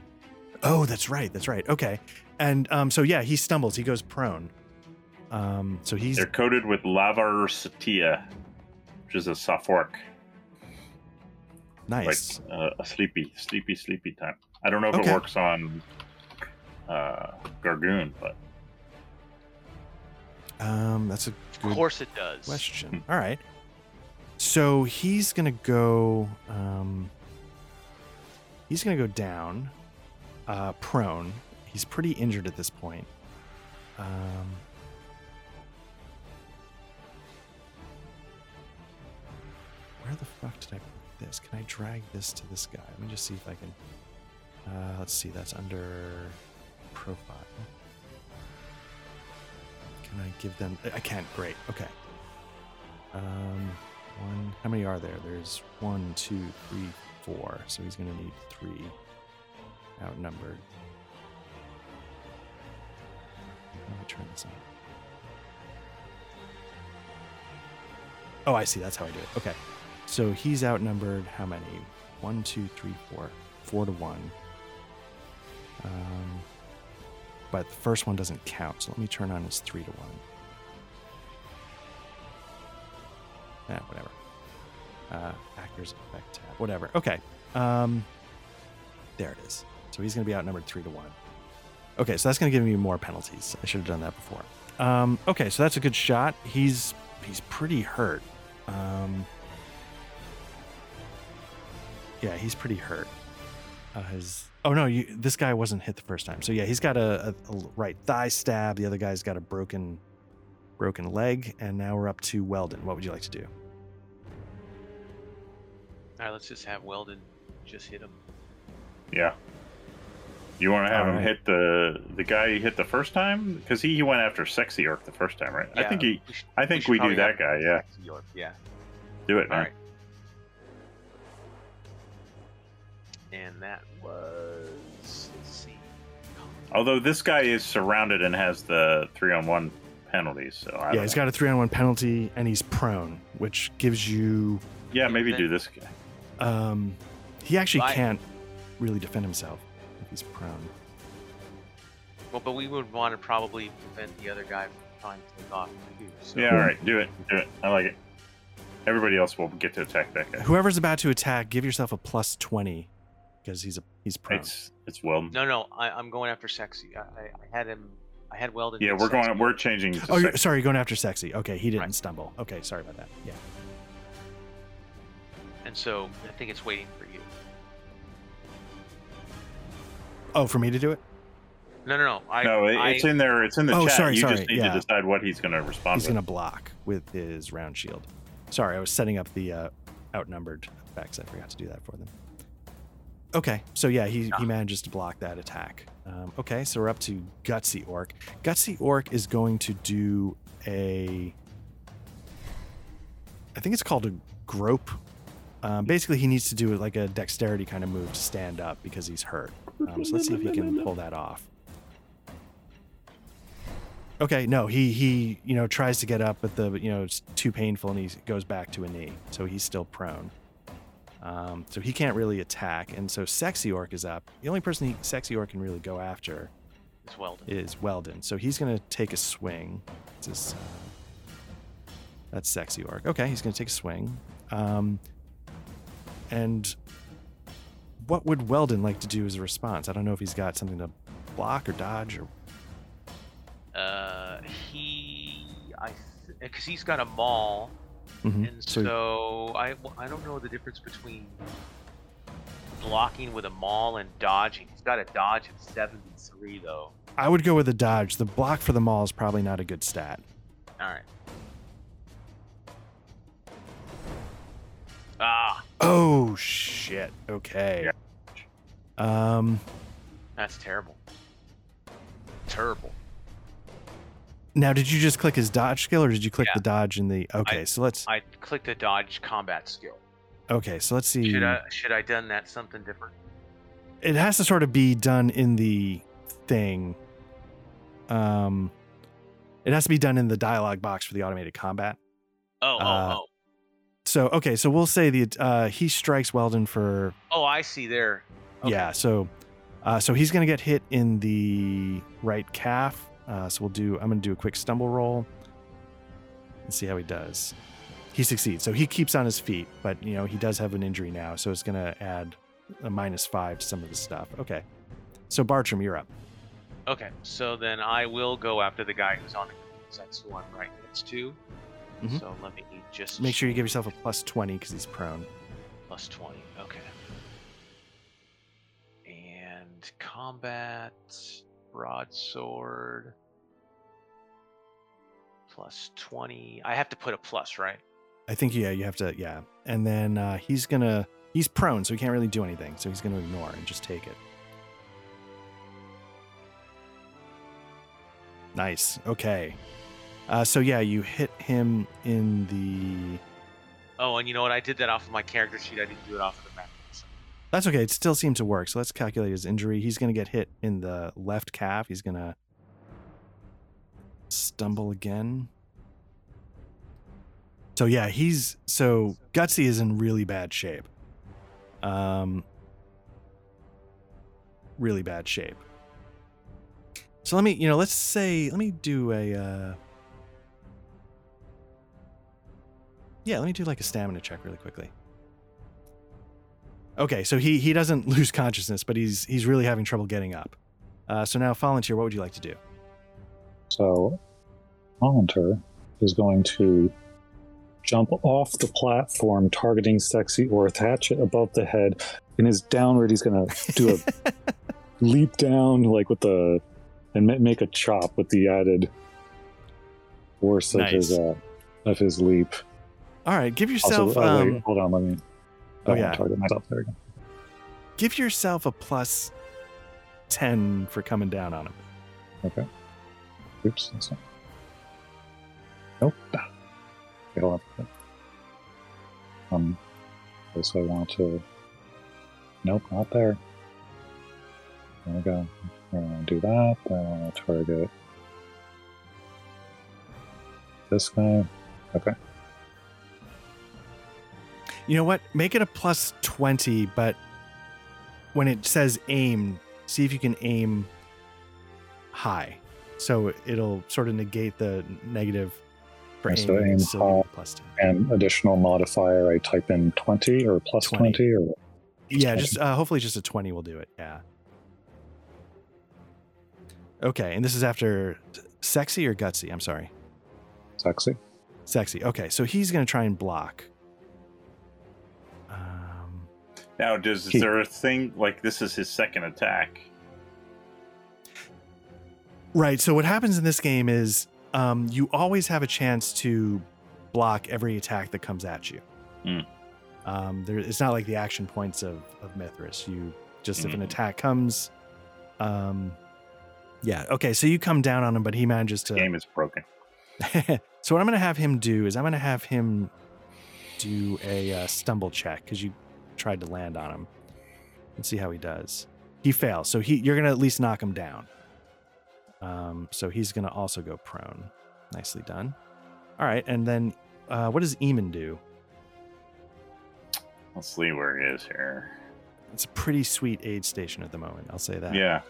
Oh, that's right. That's right. Okay. And um, so yeah, he stumbles. He goes prone. Um, so he's They're coated with lavar satia, which is a sophoric, nice. like uh, a sleepy, sleepy, sleepy time. I don't know if Okay. it works on uh, Gargun, but Um, that's a Of course it does. question. All right. So he's gonna go. Um, he's gonna go down, uh, prone. He's pretty injured at this point. Um, where the fuck did I put this? Can I drag this to this guy? Let me just see if I can. Uh, let's see. That's under profile. Can I give them? I can't. Great. Okay. Um, one. How many are there? There's one, two, three, four. So he's gonna need three. Outnumbered. Let me turn this on. Oh, I see. That's how I do it. Okay. So he's outnumbered. How many? One, two, three, four. Four to one. Um, but the first one doesn't count. So let me turn on his three to one. Yeah, whatever. Uh, actors effect tab. Whatever. Okay. Um, there it is. So he's going to be outnumbered three to one. Okay, so that's going to give me more penalties. I should have done that before. Um, okay, so that's a good shot. He's he's pretty hurt. Um, yeah, he's pretty hurt. Uh, his oh no, you this guy wasn't hit the first time. So yeah, he's got a, a, a right thigh stab. The other guy's got a broken broken leg, and now we're up to Weldon. What would you like to do? All right, let's just have Weldon just hit him. yeah. You want to have All him right. hit the the guy he hit the first time because he, he went after sexy orc the first time, right? Yeah, I think he. we should- I think should we, do that guy. Yeah, Sexy Yeah. do it, All man. right. And that was let's see. Although this guy is surrounded and has the three on one penalties, so I yeah, don't he's know. got a three on one penalty, and he's prone, which gives you. yeah, maybe then- do this guy. Um, he actually I- can't really defend himself if he's prone. Well, but we would want to probably prevent the other guy from trying to take off too. So. Yeah, all right, do it, do it. I like it. Everybody else will get to attack that guy. Whoever's about to attack, give yourself a plus twenty, because he's a he's prone. It's it's well. No, no, I, I'm going after sexy. I, I, I had him I had Weldon. Yeah, we're Sexy. going. We're changing. To Oh, you're, sorry, you're going after sexy. Okay, he didn't Right. stumble. Okay, sorry about that. Yeah. And so I think it's waiting for you. Oh, for me to do it? No, no, no. I, no, it- I, it's in there. It's in the Oh, chat. sorry, you sorry, just need yeah. to decide what he's going to respond He's going to block with his round shield. Sorry, I was setting up the uh, outnumbered effects. I forgot to do that for them. Okay, so yeah, he, he Ah. manages to block that attack. Um, okay, so we're up to Gutsy Orc. Gutsy Orc is going to do a. I think it's called a grope. Um, basically, he needs to do like a dexterity kind of move to stand up because he's hurt. Um, so let's see if he can pull that off. Okay, no, he he you know tries to get up, but the you know it's too painful, and he goes back to a knee, so he's still prone. Um, so he can't really attack, and so Sexy Orc is up. The only person he, Sexy Orc can really go after it's Weldon. is Weldon, so he's gonna take a swing. Is, that's Sexy Orc. Okay, he's gonna take a swing. Um, and what would Weldon like to do as a response? I don't know if he's got something to block or dodge or Uh, he, I, because he's got a maul, Mhm. and So- so, I, I don't know the difference between blocking with a maul and dodging. He's got a dodge of seventy-three though. I would go with the dodge. The block for the maul is probably not a good stat. All right. Ah, Oh shit. Okay. Um that's terrible. Terrible. Now did you just click his dodge skill or did you click Yeah. the dodge in the Okay, so let's I clicked the dodge combat skill. Okay, so let's see. Should I should I done that something different? It has to sort of be done in the thing. Um it has to be done in the dialogue box for the automated combat. Oh, Uh, oh, oh. So okay, so we'll say the uh he strikes Weldon for Oh, I see there. Okay. Yeah, so uh, so he's gonna get hit in the right calf. Uh, so we'll do. I'm gonna do a quick stumble roll and see how he does. He succeeds, so he keeps on his feet, but you know he does have an injury now, so it's gonna add a minus five to some of the stuff. Okay, so Bartram, you're up. Okay, so then I will go after the guy who's on the that's who I'm right next to. Mhm. So let me just Make sure you give yourself a plus twenty because he's prone. plus twenty. Okay. And combat broadsword plus twenty. I have to put a plus, right? I think yeah, you have to yeah, and then uh, he's gonna he's prone, so he can't really do anything, so he's gonna ignore and just take it. Nice. Okay. Uh, so yeah, you hit him in the. Oh, and you know what? I did that off of my character sheet. I didn't do it off of the map. So- That's okay. It still seemed to work. So let's calculate his injury. He's gonna get hit in the left calf. He's gonna stumble again. So yeah, he's so Gutsy is in really bad shape. Um really bad shape. So let me, you know, let's say let me do a uh Yeah, let me do like a stamina check really quickly. Okay, so he he doesn't lose consciousness, but he's he's really having trouble getting up. Uh, so now, volunteer, what would you like to do? So, Volunteer is going to jump off the platform, targeting Sexy or hatchet above the head. In his downward, he's going to do a leap down, like with the, and make a chop with the added force of his uh, of his leap. All right, give yourself also, uh, wait, um, hold on, let me. Oh, yeah. target myself. There we go. give yourself a plus ten for coming down on him. Okay. Oops. That's not... Nope. Okay, hold on. Um, this I want to. Nope, not there. There we go. I want to do that. I want to target this guy. Okay. You know what? Make it a plus twenty, but when it says aim, see if you can aim high. So it'll sort of negate the negative for Okay, so aiming. aim so give it high. a plus 10. And additional modifier, I type in 20 or plus 20. 20 or. Yeah, 20. just uh, hopefully just a twenty will do it. Yeah. Okay, and this is after sexy or gutsy? I'm sorry. Sexy. Sexy. Okay, so he's going to try and block. Um, Now, does is He- there a thing like this is his second attack? Right. So what happens in this game is um, you always have a chance to block every attack that comes at you. Hmm. Um, there, it's not like the action points of, of Mythras. You just if an Mhm. attack comes, um, yeah. Okay, so you come down on him, but he manages to. Game is broken. so what I'm going to have him do is I'm going to have him do a uh, stumble check because you tried to land on him. Let's see how he does. He fails, so he you're going to at least knock him down. Um, so he's going to also go prone. Nicely done. All right, and then uh, what does Eamon do? Let's see where he is here. It's a pretty sweet aid station at the moment. I'll say that. Yeah.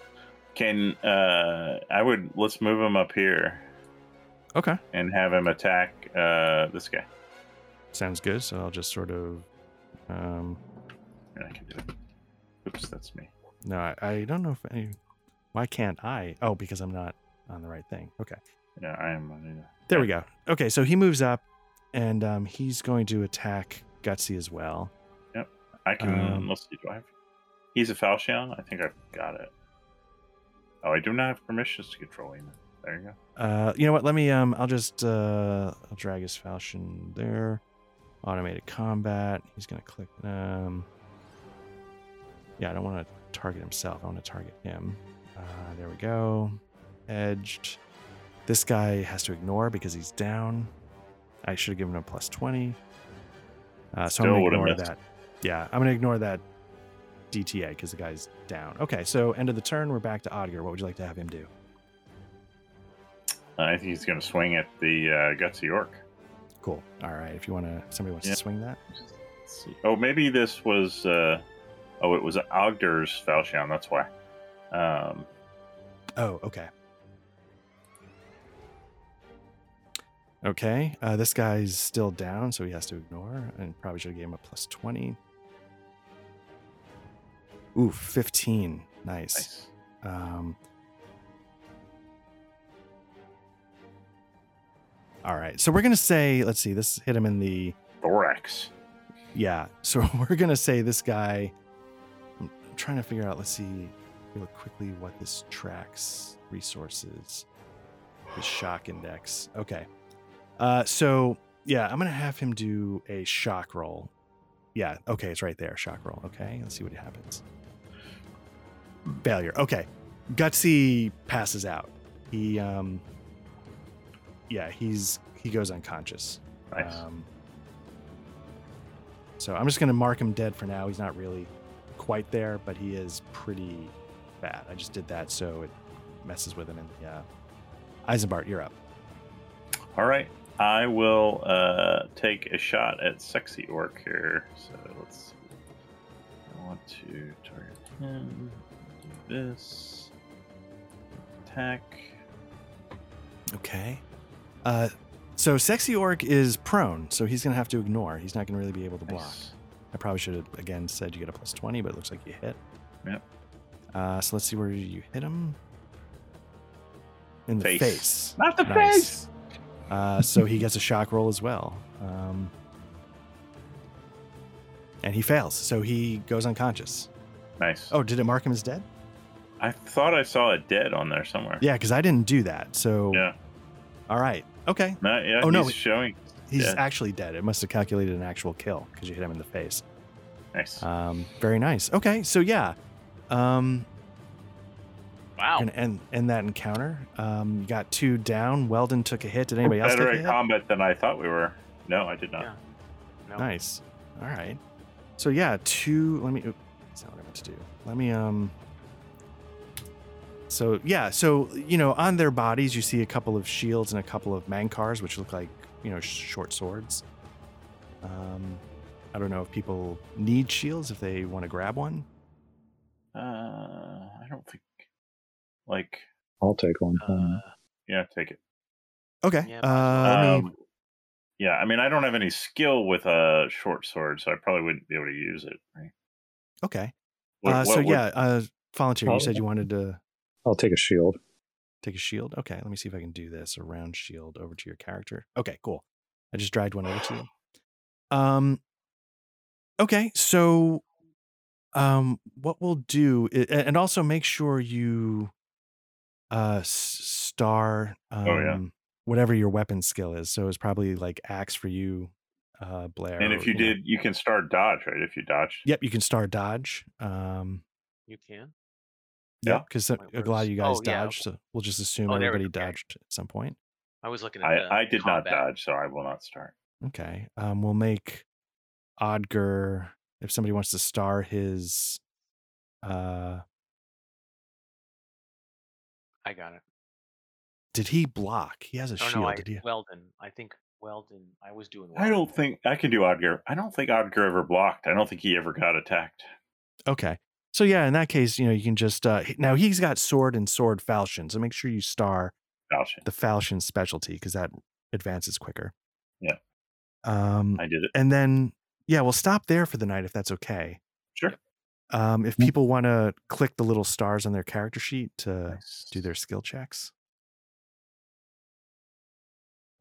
Can uh I would let's move him up here Okay. and have him attack uh this guy. Sounds good. So I'll just sort of. Um, I can do it. Oops, that's me. no, I, I don't know if any. Why can't I? Oh, because I'm not on the right thing. Okay. Yeah, I am on There we go. Okay, so he moves up, and um, he's going to attack Gutsy as well. Yep. I can Um, let's see, do I have he's a Falchion? I think I've got it. Oh, I do not have permissions to control him. There you go. Uh, you know what? Let me. Um, I'll just. Uh, I'll drag his falchion there. Automated combat. He's gonna click. Um. Yeah, I don't want to target himself. I want to target him. Uh, there we go. Edged. This guy has to ignore because he's down. I should have given him a plus twenty. Uh, so Still I'm gonna ignore that. Yeah, I'm gonna ignore that DTA because the guy's down. Okay, so end of the turn. We're back to Odger. What would you like to have him do? I think he's gonna swing at the uh gutsy orc. Cool. All right. If you want to, somebody wants Yeah. to swing that. Oh, maybe this was uh oh it was Odger's Falchion, that's why. Um Oh, okay. Okay. Uh, this guy's still down, so he has to ignore, and probably should have gave him a plus twenty. Ooh, fifteen. Nice. nice. Um. All right. So we're gonna say, let's see, this hit him in the Thorax. Yeah. So we're gonna say this guy. I'm I'm trying to figure out. Let's see real quickly what this tracks resources. The shock index. Okay. Uh, so yeah, I'm gonna have him do a shock roll. Yeah. Okay, it's right there. Shock roll. Okay. Let's see what happens. Failure. Okay. Gutsy passes out. He um. Yeah, he's he goes unconscious. Nice. Um, so I'm just to mark him dead for now. He's not really quite there, but he is pretty bad. I just did that so it messes with him. And yeah, Eisenbart, you're up. All right. I will uh, take a shot at Sexy Orc here. So let's see. I want to target him. Do this. Attack. Okay. Uh, so sexy orc is prone, so he's going to have to ignore. He's not going to really be able to block. Nice. I probably should have again said you get a plus 20, but it looks like you hit. Yep. Uh, so let's see where you hit him. In the Face. face. Not the Nice. face! Uh, so he gets a shock roll as well. Um, and he fails. So he goes unconscious. Nice. Oh, did it mark him as dead? I thought I saw a dead on there somewhere. Yeah, because I didn't do that. So, Yeah. all right. Okay. Not. Oh, no, He's showing. He's Dead. actually dead. It must have calculated an actual kill because you hit him in the face. Nice. Um, very nice. Okay. So, yeah. Um, Wow. Gonna end, end that encounter. Um, you got two down. Weldon took a hit. Did anybody else Better take a at hit? combat than I thought we were. No, I did not. Yeah. No. Nice. All right. So yeah, two. Let me. oop, That's not what I meant to do. Let me. Um. So yeah, so you know, on their bodies, you see a couple of shields and a couple of mankars, which look like you know short swords. Um, I don't know if people need shields if they want to grab one. Uh, I don't think. Like, I'll take one. Uh, yeah, take it. Okay. Yeah, uh, let me- Um, yeah, I mean, I don't have any skill with a short sword, so I probably wouldn't be able to use it. Right? okay. What- uh, what so would- yeah, uh, volunteer. You Oh. said you wanted to. I'll take a shield. take a shield. Okay, let me see if I can do this. A round shield over to your character. Okay, cool. I just dragged one over to you. Um. Okay, so, um, what we'll do, i- a- and also make sure you, uh, star, um, Oh, yeah. whatever your weapon skill is. So it's probably like axe for you, uh, Blair. And or, if you know- did, you can start dodge, right? If you dodge. Yep, you can star dodge. Um, You can. Yeah. because Wait, a lot of you guys oh, yeah. dodged, so we'll just assume Oh, there everybody. Okay. dodged at some point. I was looking at. the I, I did not dodge, so I will not start. Okay. Um, we'll make Odger if somebody wants to star his. Uh, I got it. did he block? He has a Oh shield. no, I, did he? Weldon. I think Weldon. I was doing. I don't think I can do Odger. I don't think Odger ever blocked. I don't think he ever got attacked. Okay. So yeah, in that case, you know, you can just uh now he's got sword and sword falchion. So make sure you star Falchion. the falchion specialty because that advances quicker. Yeah. Um, I did it. and then yeah, we'll stop there for the night if that's okay. Sure. Um, if Mm. people want to click the little stars on their character sheet to Nice. do their skill checks.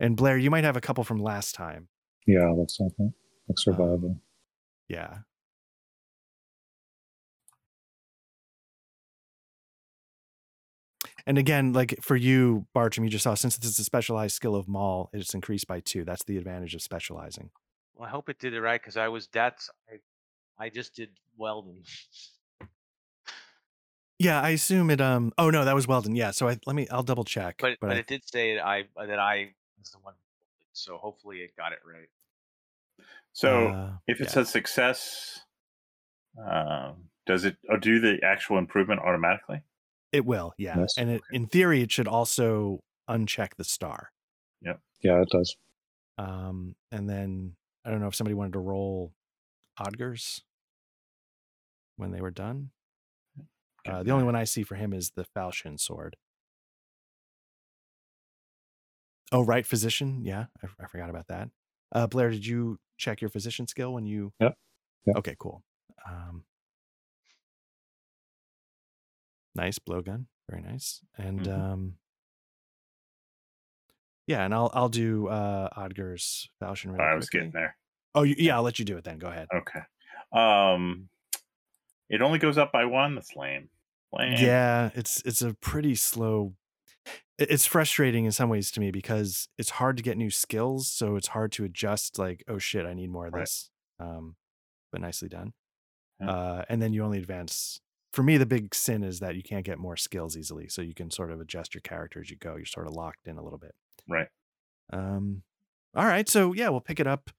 And Blair, you might have a couple from last time. Yeah, looks like that. Like survival. Yeah. And again, like for you, Bartram, you just saw since this is a specialized skill of Maul, it's increased by two. That's the advantage of specializing. Well, I hope it did it right because I was. That's. I, I just did Weldon. Yeah, I assume it. Um. Oh no, that was Weldon. Yeah. So I let me. I'll double check. But but, I- it did say that I that I was the one. So hopefully it got it right. So uh, if it's yeah. a success, um, does it oh, do the actual improvement automatically? it will. Yeah. Yes. And it, in theory, it should also uncheck the star. Yeah. Yeah, it does. Um. And then I don't know if somebody wanted to roll Odgers when they were done. Uh, the only one I see for him is the falchion sword. Oh, right, physician. Yeah, I, I forgot about that. Uh, Blair, did you check your physician skill when you? Yep. Yep. Okay, cool. Um, nice blowgun, very nice, and Mhm. um, yeah, and I'll I'll do uh Odger's falchion. Really I was quickly. getting there. Oh, you, yeah, I'll let you do it then. Go ahead. Okay. Um, it only goes up by one. That's lame. Lame. Yeah, it's it's a pretty slow. It's frustrating in some ways to me because it's hard to get new skills, so it's hard to adjust. Like, oh shit, I need more of Right. this. Um, but nicely done. Yeah. Uh, and then you only advance. For me, the big sin is that you can't get more skills easily, so you can sort of adjust your character as you go. You're sort of locked in a little bit. Right. Um, all right, so yeah, we'll pick it up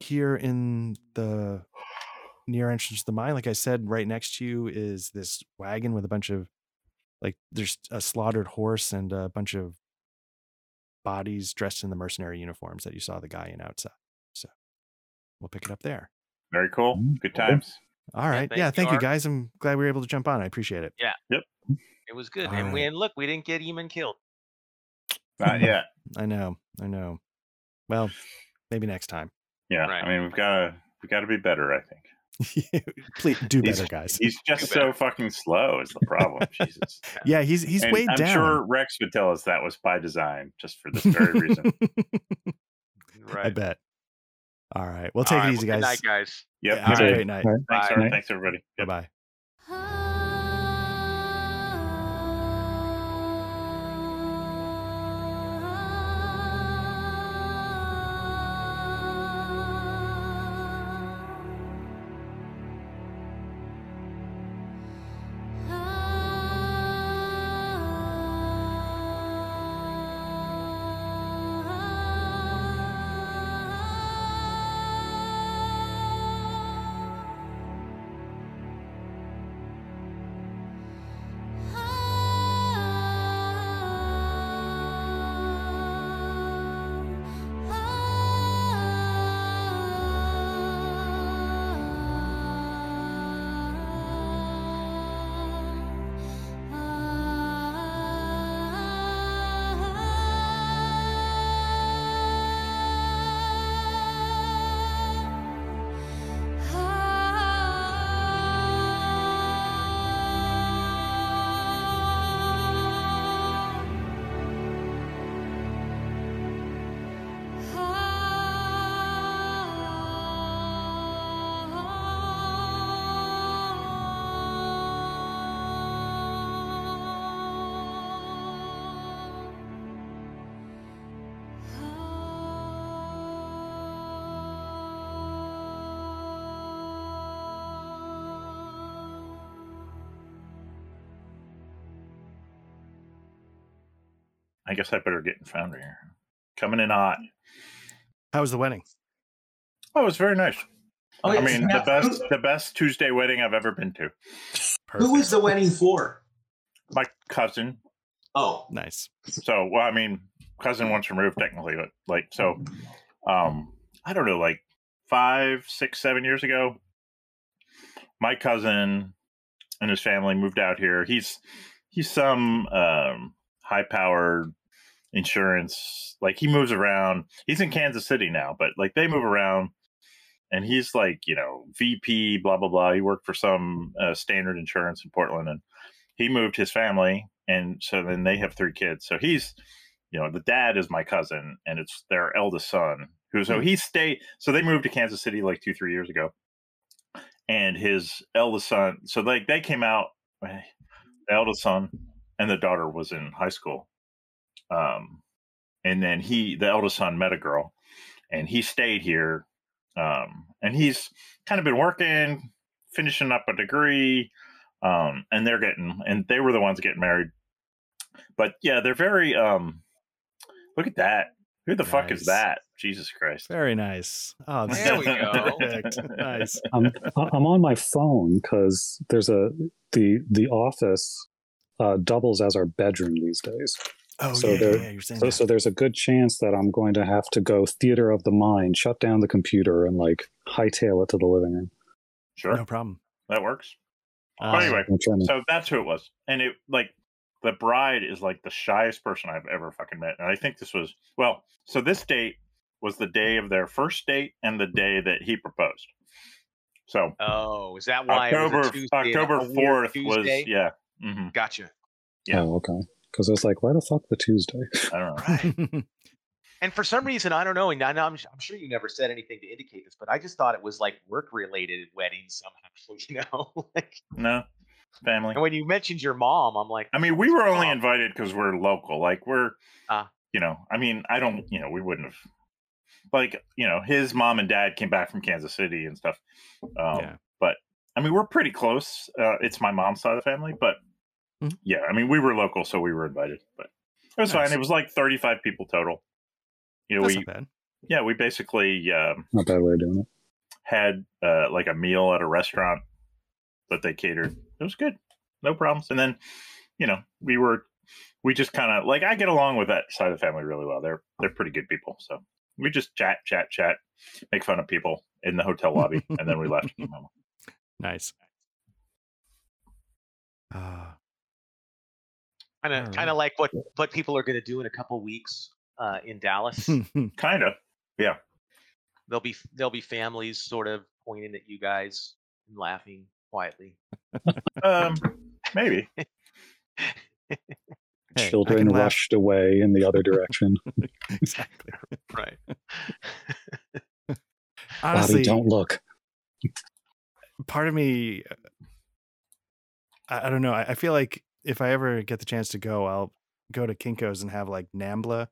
here in the near entrance to the mine. Like I said, right next to you is this wagon with a bunch of like there's a slaughtered horse and a bunch of bodies dressed in the mercenary uniforms that you saw the guy in outside. So we'll pick it up there. Very cool. Mm, Good times. All right. thank Yeah, thank you Art. guys. I'm glad we were able to jump on. I appreciate it. Yeah. Yep. It was good, All and we and look, we didn't get Eamon killed. Not yet. I know. I know. Well, maybe next time. Yeah. Right. I mean, we've got to we got to be better. I think. Please do He's- better, guys. He's just so fucking slow. Is the problem? Jesus. Yeah, he's he's And weighed I'm down. sure Rex would tell us that was by design, just for this very reason. Right. I bet. All right. Well, All take right, it easy, well, guys. Good night, guys. Yep. Yeah, have a great night. All right. Thanks, Bye. Night. Thanks, everybody. Bye bye. I guess I better get in Foundry here. Coming in hot. How was the wedding? Oh, it was very nice. Oh, I mean, Now, the best Who, the best Tuesday wedding I've ever been to. who was the wedding for? My cousin. Oh, Nice. So, well, I mean, cousin once removed technically, but like, so, um, I don't know, like five, six, seven years ago, my cousin and his family moved out here. He's he's some um, high powered insurance. Like he moves around. He's in Kansas City now, but like they move around. And he's like, you know, VP, blah blah blah. He worked for some uh, standard insurance in Portland, and he moved his family, and so then they have three kids. So he's, you know, the dad is my cousin, and it's their eldest son. Who so he stayed. So they moved to Kansas City like two three years ago, and his eldest son. So like they came out, the eldest son and the daughter was in high school, um, and then he the eldest son met a girl, and he stayed here, um, and he's kind of been working, finishing up a degree, um, and they're getting and they were the ones getting married. But yeah, they're very um look at that. Who the fuck is that? Jesus Christ. Very nice. Oh, this There is we go. Nice. I'm I'm on my phone because there's a the the office uh, doubles as our bedroom these days. Oh So yeah, there- yeah, you're saying So, that. so there's a good chance that I'm going to have to go theater of the mind, shut down the computer, and like hightail it to the living room. Sure. no problem. That works. Uh, But anyway, to, so that's who it was. And it like the bride is like the shyest person I've ever fucking met. And I think this was well, so this date was the day of their first date and the day that he proposed. So Oh, is that why it October was a Tuesday, October a fourth was Tuesday? yeah. hmm Gotcha. yeah. oh, okay. Because I was like, why the fuck the Tuesday? I don't know. And for some reason, I don't know, and I know, I'm, I'm sure you never said anything to indicate this, but I just thought it was like work-related weddings somehow, you know. like, No. Family. and when you mentioned your mom, I'm like, I mean, we were only Oh. invited because we're local. Like we're, Ah. you know, I mean, I don't, you know, we wouldn't have. Like, you know, his mom and dad came back from Kansas City and stuff. Um, Yeah. But I mean, we're pretty close. Uh, it's my mom's side of the family, but Mhm. yeah, I mean, we were local, so we were invited. But it was Nice. fine. It was like thirty-five people total. You know, That's we not bad. yeah, we basically um, Not a bad way of doing it. had uh, like a meal at a restaurant that they catered. It was good, no problems. And then, you know, we were we just kind of like I get along with that side of the family really well. They're they're pretty good people, so we just chat, chat, chat, make fun of people in the hotel lobby, and then we left. Nice. Uh, kind of, kind of like what what people are going to do in a couple weeks uh, in Dallas. kind of. Yeah. There'll be there'll be families sort of pointing at you guys and laughing quietly. Um, maybe. hey, Children can laugh. rushed away in the other direction. exactly. Right. Honestly, Bobby, don't look. part of me, uh, I, I don't know. I, I feel like if I ever get the chance to go, I'll go to Kinko's and have like NAMBLA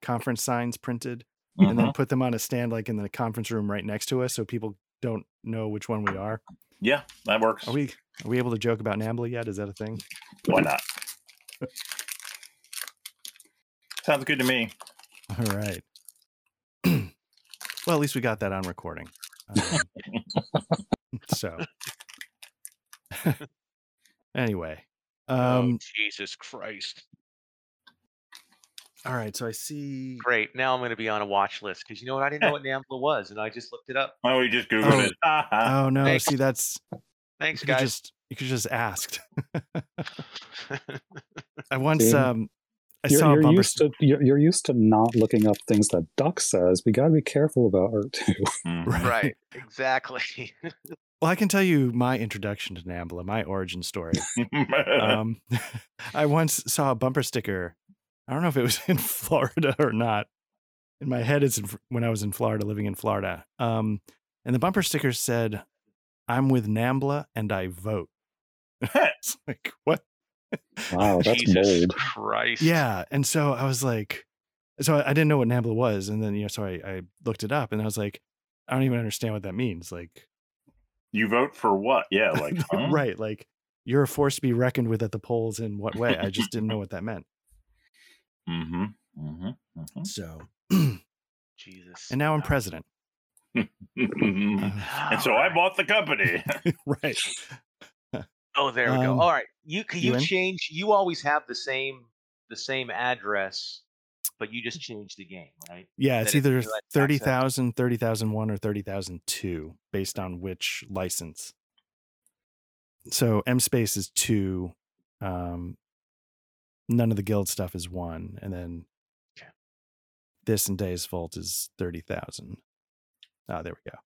conference signs printed and then put them on a stand like in the conference room right next to us so people don't know which one we are. Yeah, that works. Are we are we able to joke about NAMBLA yet? Is that a thing? Why not? Sounds good to me. All right. well, at least we got that on recording. Um, so, anyway, um, oh, Jesus Christ! all right. So I see. Great. Now I'm going to be on a watch list because you know what? I didn't know what NAMBLA was, and I just looked it up. Oh, we just googled Oh. it. Ha, ha. Oh no! Thanks. See, that's Thanks, you guys. just you could just asked. I once See? um I You're, saw you're bumper. used to you're, you're used to not looking up things that Duck says. We got to be careful about art too. Mhm. right. Exactly. Well, I can tell you my introduction to Nambla, my origin story. um, I once saw a bumper sticker. I don't know if it was in Florida or not. In my head, it's in, when I was in Florida, living in Florida. Um, and the bumper sticker said, "I'm with Nambla and I vote." it's like what? Wow, that's Jesus bold. Christ. Yeah, and so I was like, so I I didn't know what Nambla was, and then you know, so I, I looked it up, and I was like, I don't even understand what that means. Like, you vote for what? Yeah, like huh? right, like you're a force to be reckoned with at the polls in what way? I just didn't know what that meant. Mm-hmm. Mm-hmm. mm-hmm. So, Jesus. and now I'm president. Uh, and so I bought the company. right. Oh, there we go. Um, All right, you can you you change? You always have the same the same address, but you just change the game, right? Yeah, it's That it's either US access. 30,000, 30,001, or 30,002 based on which license. So M space is two. Um, none of the guild stuff is one. And then Okay. this and Days Vault is 30,000. Ah, there we go.